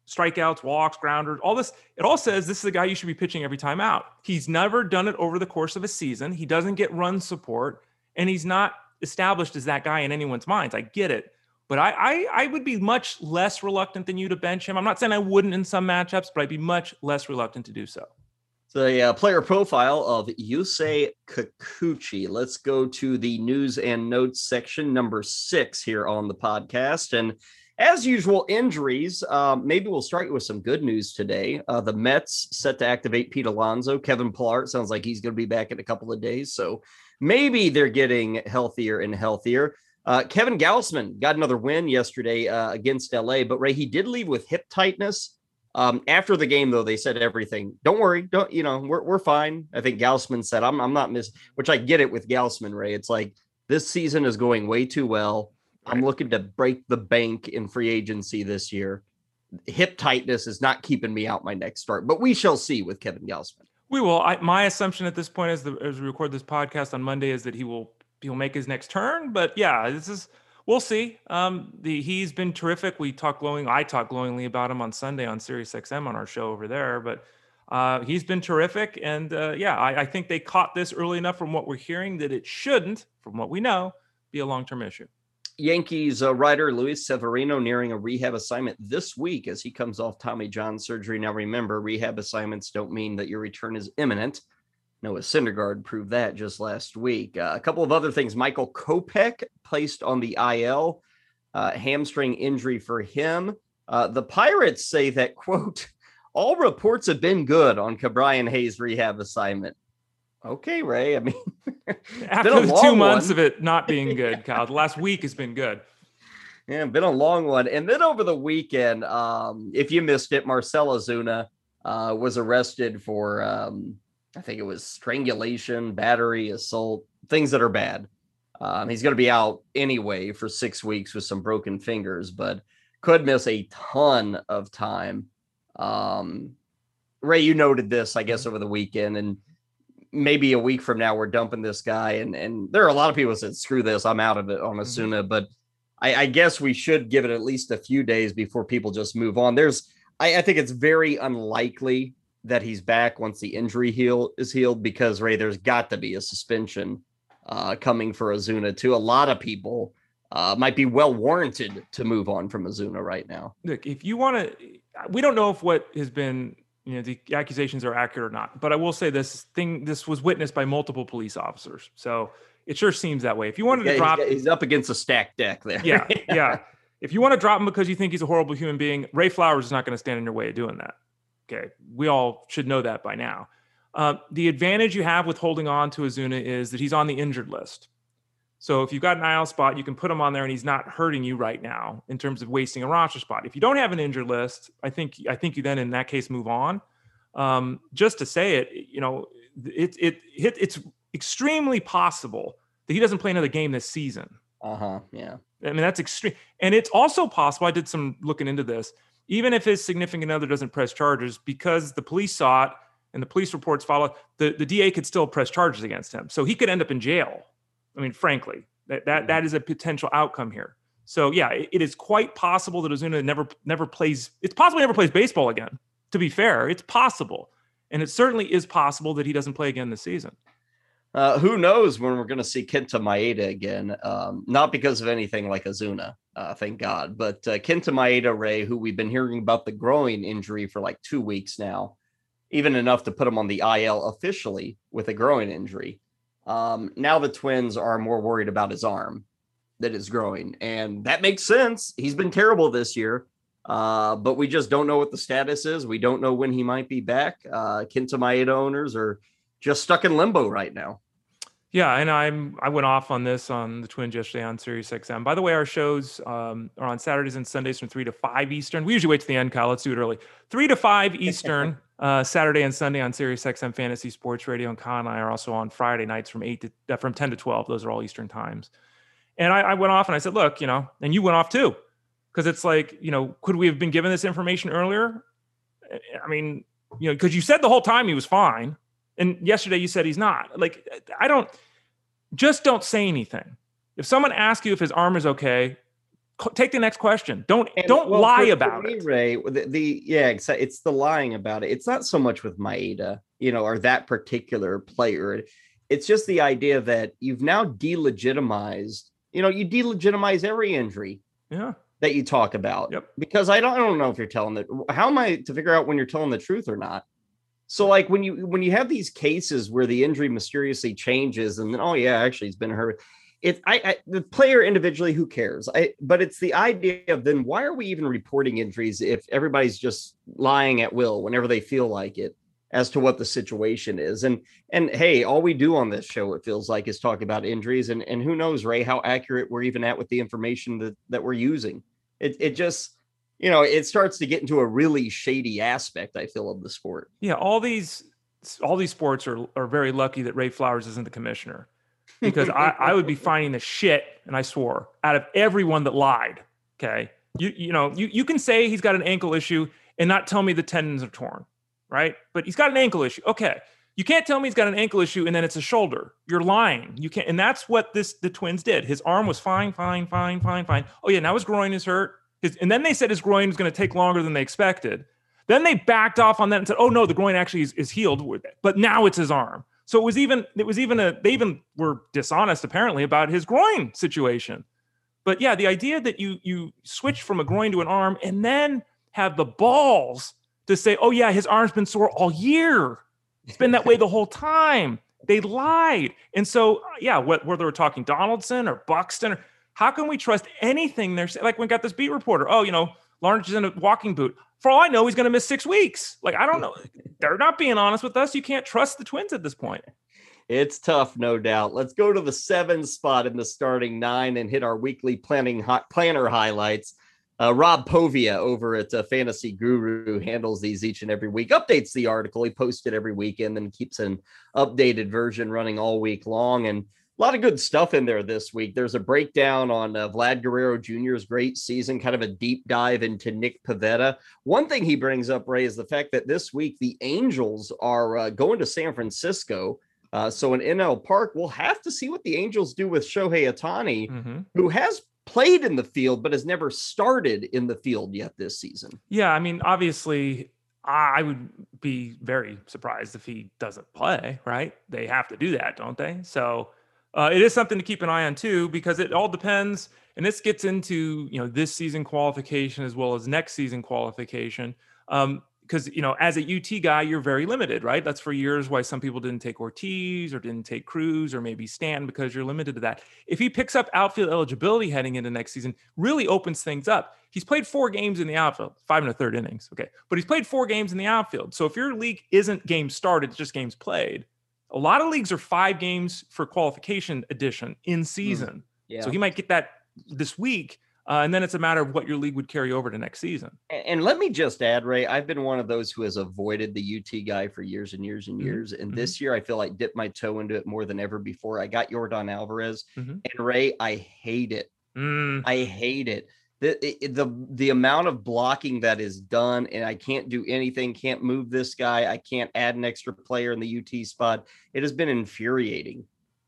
strikeouts, walks, grounders, all this, it all says this is a guy you should be pitching every time out. He's never done it over the course of a season. He doesn't get run support, and he's not established as that guy in anyone's minds. I get it. But I, I, I would be much less reluctant than you to bench him. I'm not saying I wouldn't in some matchups, but I'd be much less reluctant to do so. The uh, player profile of Yusei Kikuchi. Let's go to the news and notes section, number six here on the podcast. And as usual, injuries. Um, maybe we'll start with some good news today. Uh, the Mets set to activate Pete Alonso. Kevin Pillar sounds like he's going to be back in a couple of days. So maybe they're getting healthier and healthier. Uh, Kevin Gausman got another win yesterday uh, against LA, but Ray, he did leave with hip tightness. Um, after the game, though, they said everything. Don't worry, don't you know we're we're fine. I think Gausman said I'm I'm not miss, which I get it with Gausman, Ray. It's like this season is going way too well. I'm looking to break the bank in free agency this year. Hip tightness is not keeping me out my next start, but we shall see with Kevin Gausman. We will. I, my assumption at this point, as, the, as we record this podcast on Monday, is that he will he'll make his next turn. But yeah, this is we'll see. Um, the he's been terrific. We talk glowing. I talk glowingly about him on Sunday on Sirius XM on our show over there. But uh, he's been terrific, and uh, yeah, I, I think they caught this early enough from what we're hearing that it shouldn't, from what we know, be a long term issue. Yankees uh, writer Luis Severino nearing a rehab assignment this week as he comes off Tommy John surgery. Now, remember, rehab assignments don't mean that your return is imminent. Noah Syndergaard proved that just last week. Uh, a couple of other things. Michael Kopech placed on the IL, uh, hamstring injury for him. Uh, the Pirates say that, quote, all reports have been good on Ke'Bryan Hayes' rehab assignment. Okay, Ray. I mean, after the two months one. of it not being good, Kyle, the last week has been good. Yeah, been a long one. And then over the weekend, um, if you missed it, Marcell Ozuna uh, was arrested for, um, I think it was strangulation, battery, assault, things that are bad. Um, he's going to be out anyway for six weeks with some broken fingers, but could miss a ton of time. Um, Ray, you noted this, I guess, over the weekend, and maybe a week from now we're dumping this guy and and there are a lot of people that said screw this i'm out of it on Ozuna mm-hmm. but I, I, guess we should give it at least a few days before people just move on. There's I, I, think it's very unlikely that he's back once the injury heal is healed because ray there's got to be a suspension uh, coming for Ozuna too. A lot of people uh, might be well warranted to move on from Ozuna right now. Look if you want to we don't know if what has been you know the accusations are accurate or not. But i will say this thing this was witnessed by multiple police officers. So it sure seems that way. If you wanted yeah, to drop he's, up against a stacked deck there. Yeah yeah. If you want to drop him because you think he's a horrible human being ray flowers is not going to stand in your way of doing that. Okay we all should know that by now. Uh, the advantage you have with holding on to Ozuna is that he's on the injured list so if you've got an IL spot, you can put him on there, and he's not hurting you right now in terms of wasting a roster spot. If you don't have an injured list, I think I think you then in that case move on. Um, just to say it, you know, it, it it it's extremely possible that he doesn't play another game this season. Uh huh. Yeah. I mean that's extreme, and it's also possible. I did some looking into this. Even if his significant other doesn't press charges, because the police saw it and the police reports follow, the, the DA could still press charges against him. So he could end up in jail I mean, frankly, that that, that is a potential outcome here. So yeah, it, it is quite possible that Ozuna never never plays. It's possible he never plays baseball again. To be fair, it's possible, and it certainly is possible that he doesn't play again this season. Uh, who knows when we're going to see Kenta Maeda again? Um, not because of anything like Ozuna, uh, thank God, but uh, Kenta Maeda Ray, who we've been hearing about the growing injury for like two weeks now, even enough to put him on the IL officially with a growing injury. Um, now the Twins are more worried about his arm that is growing, and that makes sense. He's been terrible this year, uh, but we just don't know what the status is. We don't know when he might be back. Uh, Kenta Maeda owners are just stuck in limbo right now. Yeah, and I'm I went off on this on the Twins yesterday on Sirius XM. By the way, our shows um, are on Saturdays and Sundays from three to five Eastern. We usually wait to the end, Kyle. Let's do it early. Three to five Eastern, uh, Saturday and Sunday on Sirius XM Fantasy Sports Radio. And Con and I are also on Friday nights from eight to uh, from ten to twelve. Those are all Eastern times. And I, I went off and I said, look, you know, and you went off too, because it's like, you know, could we have been given this information earlier? I mean, you know, because you said the whole time he was fine. And yesterday you said he's not. Like, I don't, just don't say anything. If someone asks you if his arm is okay, take the next question. Don't and, don't well, lie for, about for me, it. Ray, the, the yeah, it's the lying about it. It's not so much with Maeda, you know, or that particular player. It's just the idea that you've now delegitimized. You know, you delegitimize every injury. Yeah. That you talk about. Yep. Because I don't I don't know if you're telling the how am I to figure out when you're telling the truth or not? So like when you when you have these cases where the injury mysteriously changes and then oh yeah, actually he's been hurt. It I, I the player individually who cares? I but it's the idea of then why are we even reporting injuries if everybody's just lying at will whenever they feel like it? as to what the situation is. And and hey, all we do on this show, it feels like, is talk about injuries. And and who knows, Ray, how accurate we're even at with the information that that we're using. It it just you know it starts to get into a really shady aspect. I feel of the sport. Yeah, all these all these sports are are very lucky that Ray Flowers isn't the commissioner. Because I, I would be finding the shit, and I swore, out of everyone that lied. Okay. You you know, you, you can say he's got an ankle issue and not tell me the tendons are torn right? But he's got an ankle issue. Okay. You can't tell me he's got an ankle issue and then it's a shoulder. You're lying. You can't, and that's what this the twins did. His arm was fine, fine, fine, fine, fine. Oh yeah, now his groin is hurt. His, and then they said his groin was going to take longer than they expected. Then they backed off on that and said, "Oh no, the groin actually is, is healed. But now it's his arm. So it was even it was even a they even were dishonest apparently about his groin situation. But yeah, the idea that you you switch from a groin to an arm and then have the balls to say, oh, yeah, his arm's been sore all year. It's been that way the whole time. They lied. And so, uh, yeah, whether we're talking Donaldson or Buxton, or, how can we trust anything they're saying? Like we got this beat reporter, oh, you know, Lawrence is in a walking boot. For all I know, he's going to miss six weeks. Like, I don't know. They're not being honest with us. You can't trust the Twins at this point. It's tough, no doubt. Let's go to the seven spot in the starting nine and hit our weekly planning hot planner highlights. Uh, Rob Povia over at uh, Fantasy Guru handles these each and every week, updates the article. He posts it every weekend and keeps an updated version running all week long. And a lot of good stuff in there this week. There's a breakdown on uh, Vlad Guerrero Jr.'s great season, kind of a deep dive into Nick Pivetta. One thing he brings up, Ray, is the fact that this week the Angels are uh, going to San Francisco. Uh, so in NL Park, we'll have to see what the Angels do with Shohei Ohtani, mm-hmm. who has played in the field, but has never started in the field yet this season. Yeah, I mean, obviously, I would be very surprised if he doesn't play. Right? They have to do that, don't they? So uh, it is something to keep an eye on too, because it all depends. And this gets into you know this season qualification as well as next season qualification. Um, because you know as a UT guy you're very limited right that's for years why some people didn't take Ortiz or didn't take Cruz or maybe Stan because you're limited to that if he picks up outfield eligibility heading into next season really opens things up he's played four games in the outfield five and a third innings okay but he's played four games in the outfield so if your league isn't games started it's just games played a lot of leagues are five games for qualification edition in hmm. season mm, yeah. so he might get that this week uh, and then it's a matter of what your league would carry over to next season. And, and, let me just add, Ray, I've been one of those who has avoided the UT guy for years and years and mm-hmm. years. And mm-hmm. this year, I feel like dipped my toe into it more than ever before. I got Yordan Alvarez, mm-hmm. and Ray, I hate it. Mm. I hate it. The, the the amount of blocking that is done, and I can't do anything. Can't move this guy. I can't add an extra player in the UT spot. It has been infuriating.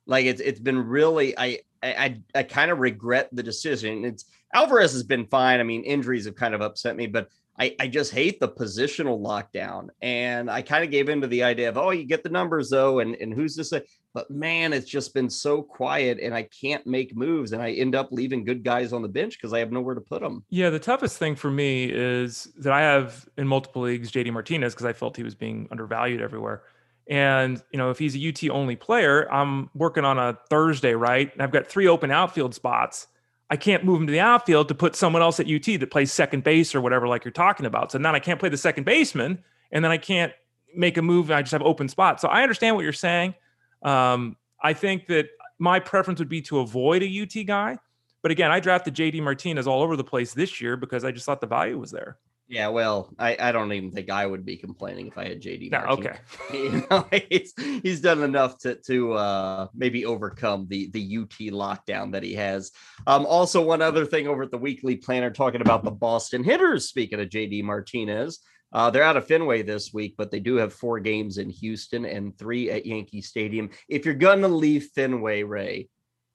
Like it's it's been really. I I I kind of regret the decision. It's Alvarez has been fine. I mean, injuries have kind of upset me, but I, I just hate the positional lockdown. And I kind of gave into the idea of, oh, you get the numbers though, and, and who's this? But man, it's just been so quiet and I can't make moves. And I end up leaving good guys on the bench because I have nowhere to put them. Yeah, the toughest thing for me is that I have in multiple leagues JD Martinez because I felt he was being undervalued everywhere. And, you know, if he's a UT only player, I'm working on a Thursday, right? And I've got three open outfield spots I can't move him to the outfield to put someone else at UT that plays second base or whatever, like you're talking about. So now I can't play the second baseman, and then I can't make a move. I just have open spots. So I understand what you're saying. Um, I think that my preference would be to avoid a UT guy. But again, I drafted JD Martinez all over the place this year because I just thought the value was there. Yeah, well, I, I don't even think I would be complaining if I had JD. No, okay. you know, he's, he's done enough to to uh, maybe overcome the the UT lockdown that he has. Um, also, one other thing over at the Weekly Planner talking about the Boston Hitters. Speaking of JD Martinez, uh, they're out of Fenway this week, but they do have four games in Houston and three at Yankee Stadium. If you're gonna leave Fenway, Ray,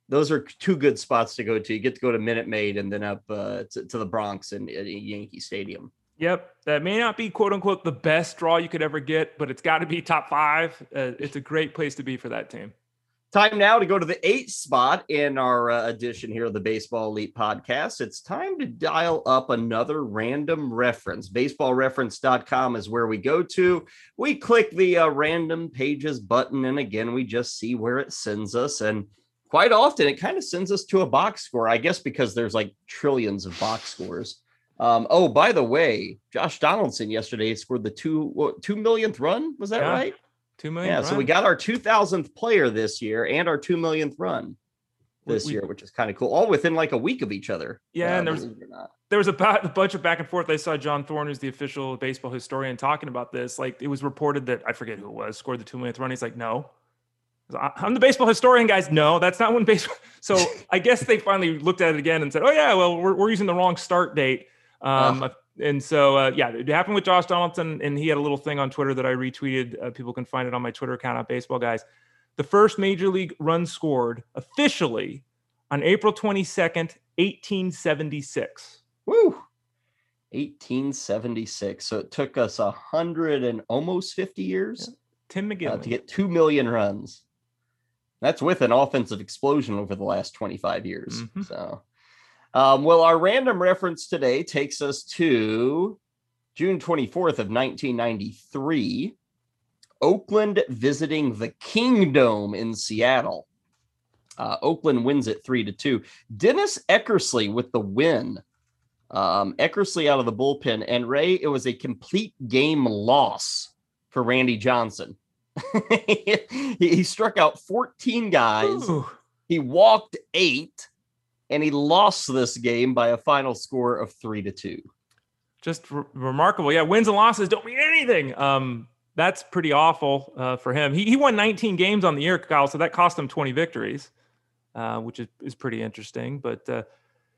those are two good spots to go to. You get to go to Minute Maid and then up uh, to, to, the Bronx and Yankee Stadium. Yep, that may not be quote unquote the best draw you could ever get, but it's got to be top five. Uh, it's a great place to be for that team. Time now to go to the eighth spot in our uh, edition here of the Baseball Elite podcast. It's time to dial up another random reference. Baseballreference.com is where we go to. We click the uh, random pages button, and again, we just see where it sends us. And quite often, it kind of sends us to a box score, I guess, because there's like trillions of box scores. Um, oh, by the way, Josh Donaldson yesterday scored the two what, two millionth run. Was that Yeah. right? Two million. Yeah, so we got our 2000th player this year and our 2 millionth run this we- year, which is kind of cool, all within like a week of each other. Yeah, uh, and there's- believe it or not. there was a, a bunch of back and forth. I saw John Thorn, who's the official baseball historian, talking about this. Like it was reported that I forget who it was scored the two millionth run. He's like, no, I'm the baseball historian, guys. No, that's not when baseball. So I guess they finally looked at it again and said, oh yeah, well we're, we're using the wrong start date. Um, and so uh, yeah, it happened with Josh Donaldson, and he had a little thing on Twitter that I retweeted. Uh, people can find it on my Twitter account at Baseball Guys. The first major league run scored officially on April 22nd, 1876. Woo! 1876. So it took us a hundred and almost 50 years Tim uh, to get 2 million runs. That's with an offensive explosion over the last 25 years. Mhm. So, um, well, our random reference today takes us to June 24th of 1993. Oakland visiting the Kingdome in Seattle. Uh, Oakland wins it three to two. Dennis Eckersley with the win. Um, Eckersley out of the bullpen, and Ray, it was a complete game loss for Randy Johnson. he, he struck out 14 guys. Ooh. He walked eight, and he lost this game by a final score of three to two. just re- remarkable. Yeah, wins and losses don't mean anything. Um, that's pretty awful uh, for him. He, he won 19 games on the year, Kyle, so that cost him 20 victories, uh, which is, is pretty interesting. But uh,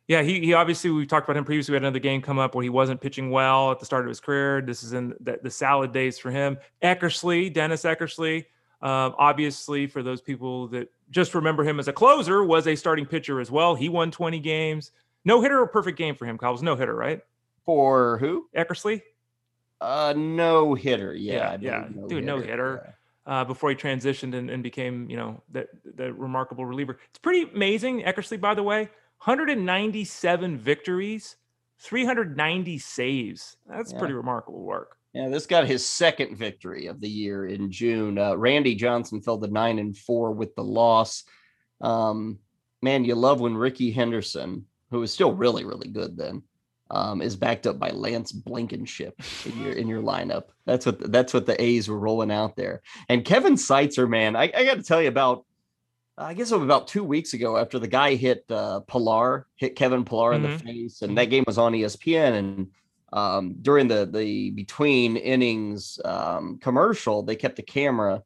yeah, he, he obviously, we talked about him previously. We had another game come up where he wasn't pitching well at the start of his career. This is in the, the salad days for him. Eckersley, Dennis Eckersley, um, obviously, for those people that just remember him as a closer, was a starting pitcher as well. He won 20 games. No hitter or perfect game for him, Kyle. Was no hitter, right? For who? Eckersley? Uh, no hitter. Yeah, Yeah, yeah. believe Dude, no-hitter. uh, before he transitioned and, and became, you know, the, the remarkable reliever. It's pretty amazing. Eckersley, by the way, 197 victories, 390 saves. That's Yeah. pretty remarkable work. Yeah, this got his second victory of the year in June. Uh, Randy Johnson fell to nine and four with the loss. Um, man, you love when Rickey Henderson, who was still really, really good then, um, is backed up by Lance Blankenship in your in your lineup. That's what the, that's what the A's were rolling out there. And Kevin Seitzer, man, I, I got to tell you about. I guess it was about two weeks ago after the guy hit uh, Pillar, hit Kevin Pillar in the Mhm. face, and that game was on ESPN. And um, during the the between innings um, commercial, they kept the camera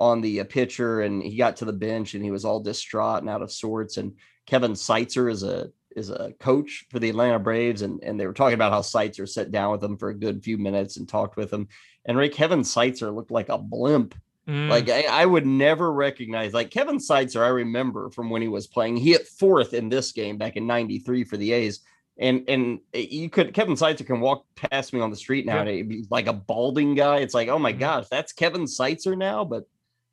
on the uh, pitcher, and he got to the bench, and he was all distraught and out of sorts. And Kevin Seitzer is a is a coach for the Atlanta Braves, and and they were talking about how Seitzer sat down with him for a good few minutes and talked with him. And Ray Kevin Seitzer looked like a blimp. Mm, Like I, I would never recognize like Kevin Seitzer. I remember from when he was playing. He hit fourth in this game back in '93 for the A's, and and you could Kevin Seitzer can walk past me on the street now. Yeah. and like a balding guy. It's like oh my Mhm. gosh, that's Kevin Seitzer now. But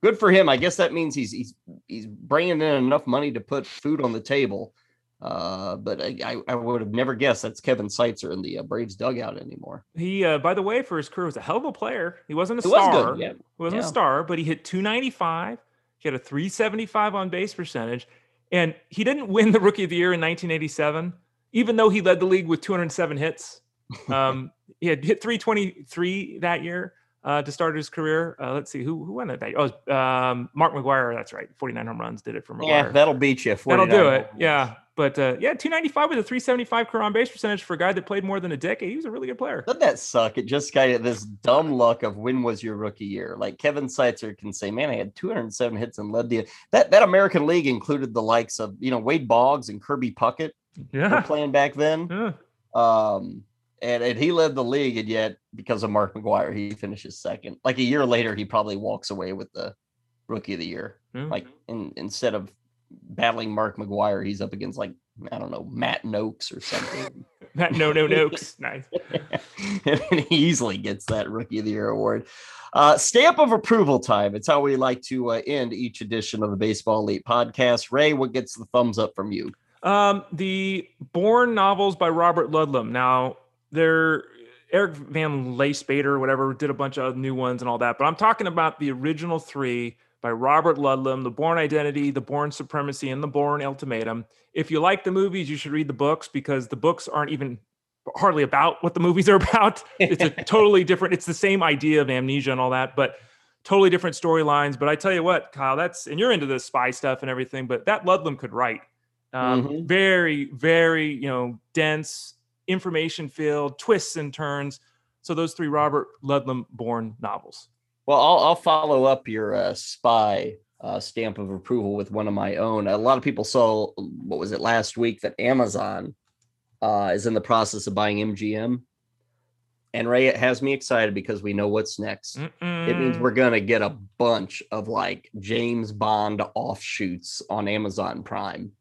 good for him. I guess that means he's he's he's bringing in enough money to put food on the table. Uh, but I, I, would have never guessed that's Kevin Seitzer in the uh, Braves dugout anymore. he, uh, by the way, for his career, was a hell of a player. He wasn't a It was star. good. Yeah. He wasn't Yeah. a star, but he hit 295. He had a 375 on base percentage. And he didn't win the rookie of the year in 1987, even though he led the league with 207 hits. Um, he had hit 323 that year uh, to start his career. Uh, let's see who who won that year. Oh, um, Mark McGwire. That's right. 49 home runs did it for McGwire. Yeah, that'll beat you. That'll do it. Yeah. But uh, yeah, 295 with a 375 career on base percentage for a guy that played more than a decade. He was a really good player. Doesn't that suck? It just kind of this dumb luck of when was your rookie year? Like Kevin Seitzer can say, "Man, I had 207 hits and led the that that American League included the likes of you know Wade Boggs and Kirby Puckett were Yeah. playing back then, yeah. um, and and he led the league, and yet because of Mark McGwire, he finishes second. Like a year later, he probably walks away with the rookie of the year. Yeah. Like in, instead of battling Mark McGwire, he's up against like I don't know Matt Nokes or something. no, no, nokes. Nice. and he easily gets that Rookie of the Year award. Uh, stamp of approval time. It's how we like to uh, end each edition of the Baseball Elite podcast. Ray, what gets the thumbs up from you? Um, the Bourne novels by Robert Ludlum. Now, they're Eric Van Lustbader or whatever did a bunch of new ones and all that, but I'm talking about the original three by Robert Ludlum, The Bourne Identity, The Bourne Supremacy, and The Bourne Ultimatum. If you like the movies, you should read the books because the books aren't even hardly about what the movies are about. It's a totally different, it's the same idea of amnesia and all that, but totally different storylines. But I tell you what, Kyle, that's, and you're into the spy stuff and everything, but that Ludlum could write. Um, mm-hmm. Very, very, you know, dense, information filled, twists and turns. So those three Robert Ludlum Bourne novels. Well, I'll, I'll follow up your uh, spy uh, stamp of approval with one of my own. A lot of people saw what was it last week that Amazon uh, is in the process of buying MGM. And Ray, it has me excited because we know what's next. Mm-mm. It means we're gonna get a bunch of like James Bond offshoots on Amazon Prime.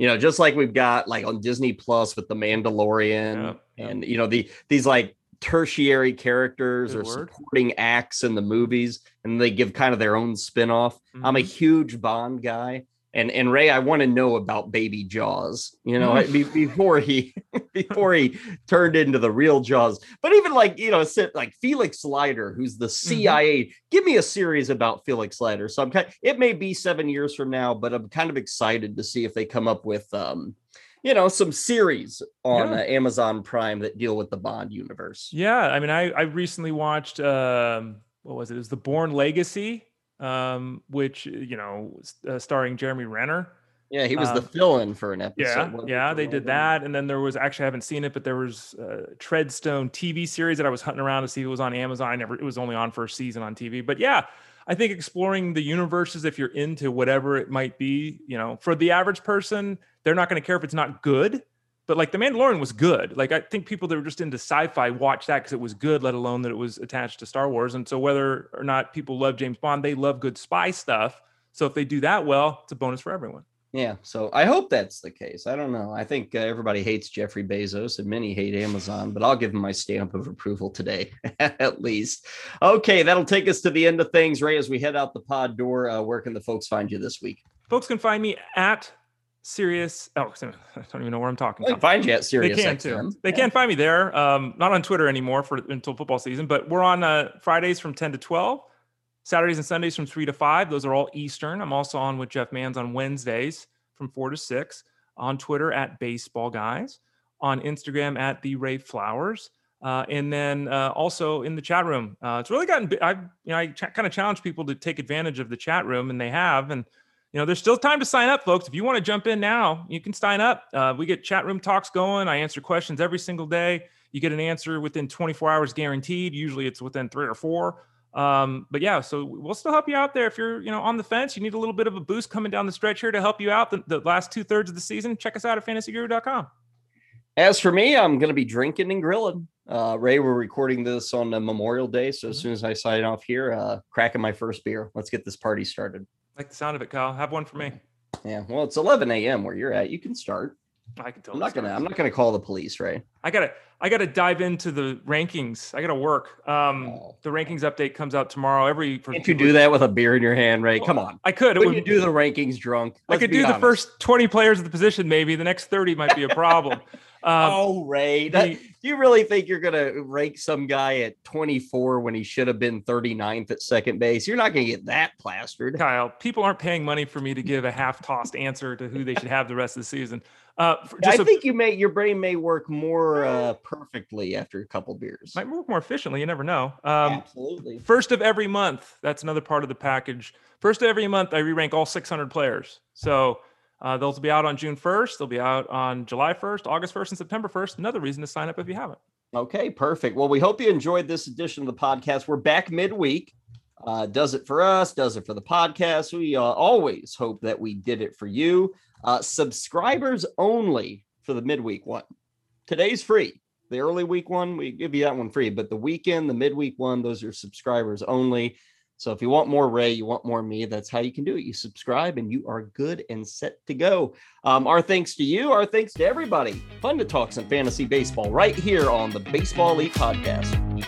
You know, just like we've got like on Disney Plus with the Mandalorian, and you know the these like tertiary characters Good or word. supporting acts in the movies, and they give kind of their own spin-off. Mm-hmm. I'm a mm-hmm. huge Bond guy and and Ray, I want to know about Baby Jaws. You know, before he before he turned into the real Jaws. But even like you know, like Felix Leiter, who's the CIA. Mm-hmm. Give me a series about Felix Leiter. So I'm kind. It may be seven years from now, but I'm kind of excited to see if they come up with um, you know, some series on yeah. uh, Amazon Prime that deal with the Bond universe. Yeah, I mean, I I recently watched. Um, what was it? It was the Bourne Legacy um, which you know, uh, starring Jeremy Renner. Yeah, he was um, the fill-in for an episode. Yeah, yeah, they did that, and then there was actually I haven't seen it, but there was a Treadstone TV series that I was hunting around to see if it was on Amazon. I never, it was only on for a season on TV, but yeah, I think exploring the universes, if you're into whatever it might be, you know, for the average person, they're not going to care if it's not good. But like The Mandalorian was good. Like I think people that were just into sci-fi watched that because it was good, let alone that it was attached to Star Wars. And so whether or not people love James Bond, they love good spy stuff. So if they do that well, it's a bonus for everyone. Yeah, so I hope that's the case. I don't know. I think uh, everybody hates Jeffrey Bezos and many hate Amazon, but I'll give him my stamp of approval today, at least. Okay, that'll take us to the end of things. Ray, as we head out the pod door, uh, where can the folks find you this week? Folks can find me at Sirius. Oh, I don't even know where I'm talking. They find you at Sirius. They can XM. too. They yeah. can't find me there. Um, not on Twitter anymore for until football season, but we're on uh, Fridays from 10 to 12, Saturdays and Sundays from 3 to 5. Those are all Eastern. I'm also on with Jeff Mans on Wednesdays from 4 to 6. On Twitter at Baseball Guys, on Instagram at the Ray Flowers. Uh, and then uh, also in the chat room, uh, it's really gotten. I've you know I ch- kind of challenge people to take advantage of the chat room, and they have. And you know, there's still time to sign up, folks. If you want to jump in now, you can sign up. Uh, we get chat room talks going. I answer questions every single day. You get an answer within 24 hours guaranteed. Usually it's within three or four. Um, but yeah, so we'll still help you out there if you're, you know, on the fence. You need a little bit of a boost coming down the stretch here to help you out the, the last two thirds of the season. Check us out at fantasyguru.com. As for me, I'm going to be drinking and grilling. Uh, Ray, we're recording this on Memorial Day, so as mm-hmm. soon as I sign off here, uh, cracking my first beer. Let's get this party started. Like the sound of it, Kyle. Have one for me. Yeah. Well, it's 11 a.m. where you're at. You can start. I can tell. I'm not gonna. I'm not gonna call the police, right? I gotta. I gotta dive into the rankings. I gotta work. Um, oh. the rankings update comes out tomorrow. Every. Can't you do that with a beer in your hand, Ray? Come on. I could. Would you do the rankings drunk? Let's I could do honest. the first 20 players of the position. Maybe the next 30 might be a problem. Um, oh, Ray, that, do you really think you're going to rank some guy at 24 when he should have been 39th at second base? You're not going to get that plastered. Kyle, people aren't paying money for me to give a half tossed answer to who they should have the rest of the season. Uh, I a, think you may your brain may work more uh, perfectly after a couple beers. Might work more efficiently. You never know. Um, Absolutely. First of every month. That's another part of the package. First of every month, I re-rank all 600 players. So uh, those will be out on June 1st. They'll be out on July 1st, August 1st, and September 1st. Another reason to sign up if you haven't. Okay, perfect. Well, we hope you enjoyed this edition of the podcast. We're back midweek. Uh, does it for us, does it for the podcast. We uh, always hope that we did it for you. Uh, subscribers only for the midweek one. Today's free. The early week one, we give you that one free, but the weekend, the midweek one, those are subscribers only. So if you want more Ray, you want more me, that's how you can do it. You subscribe and you are good and set to go. Um, our thanks to you, our thanks to everybody. Fun to talk some fantasy baseball right here on the Baseball League Podcast.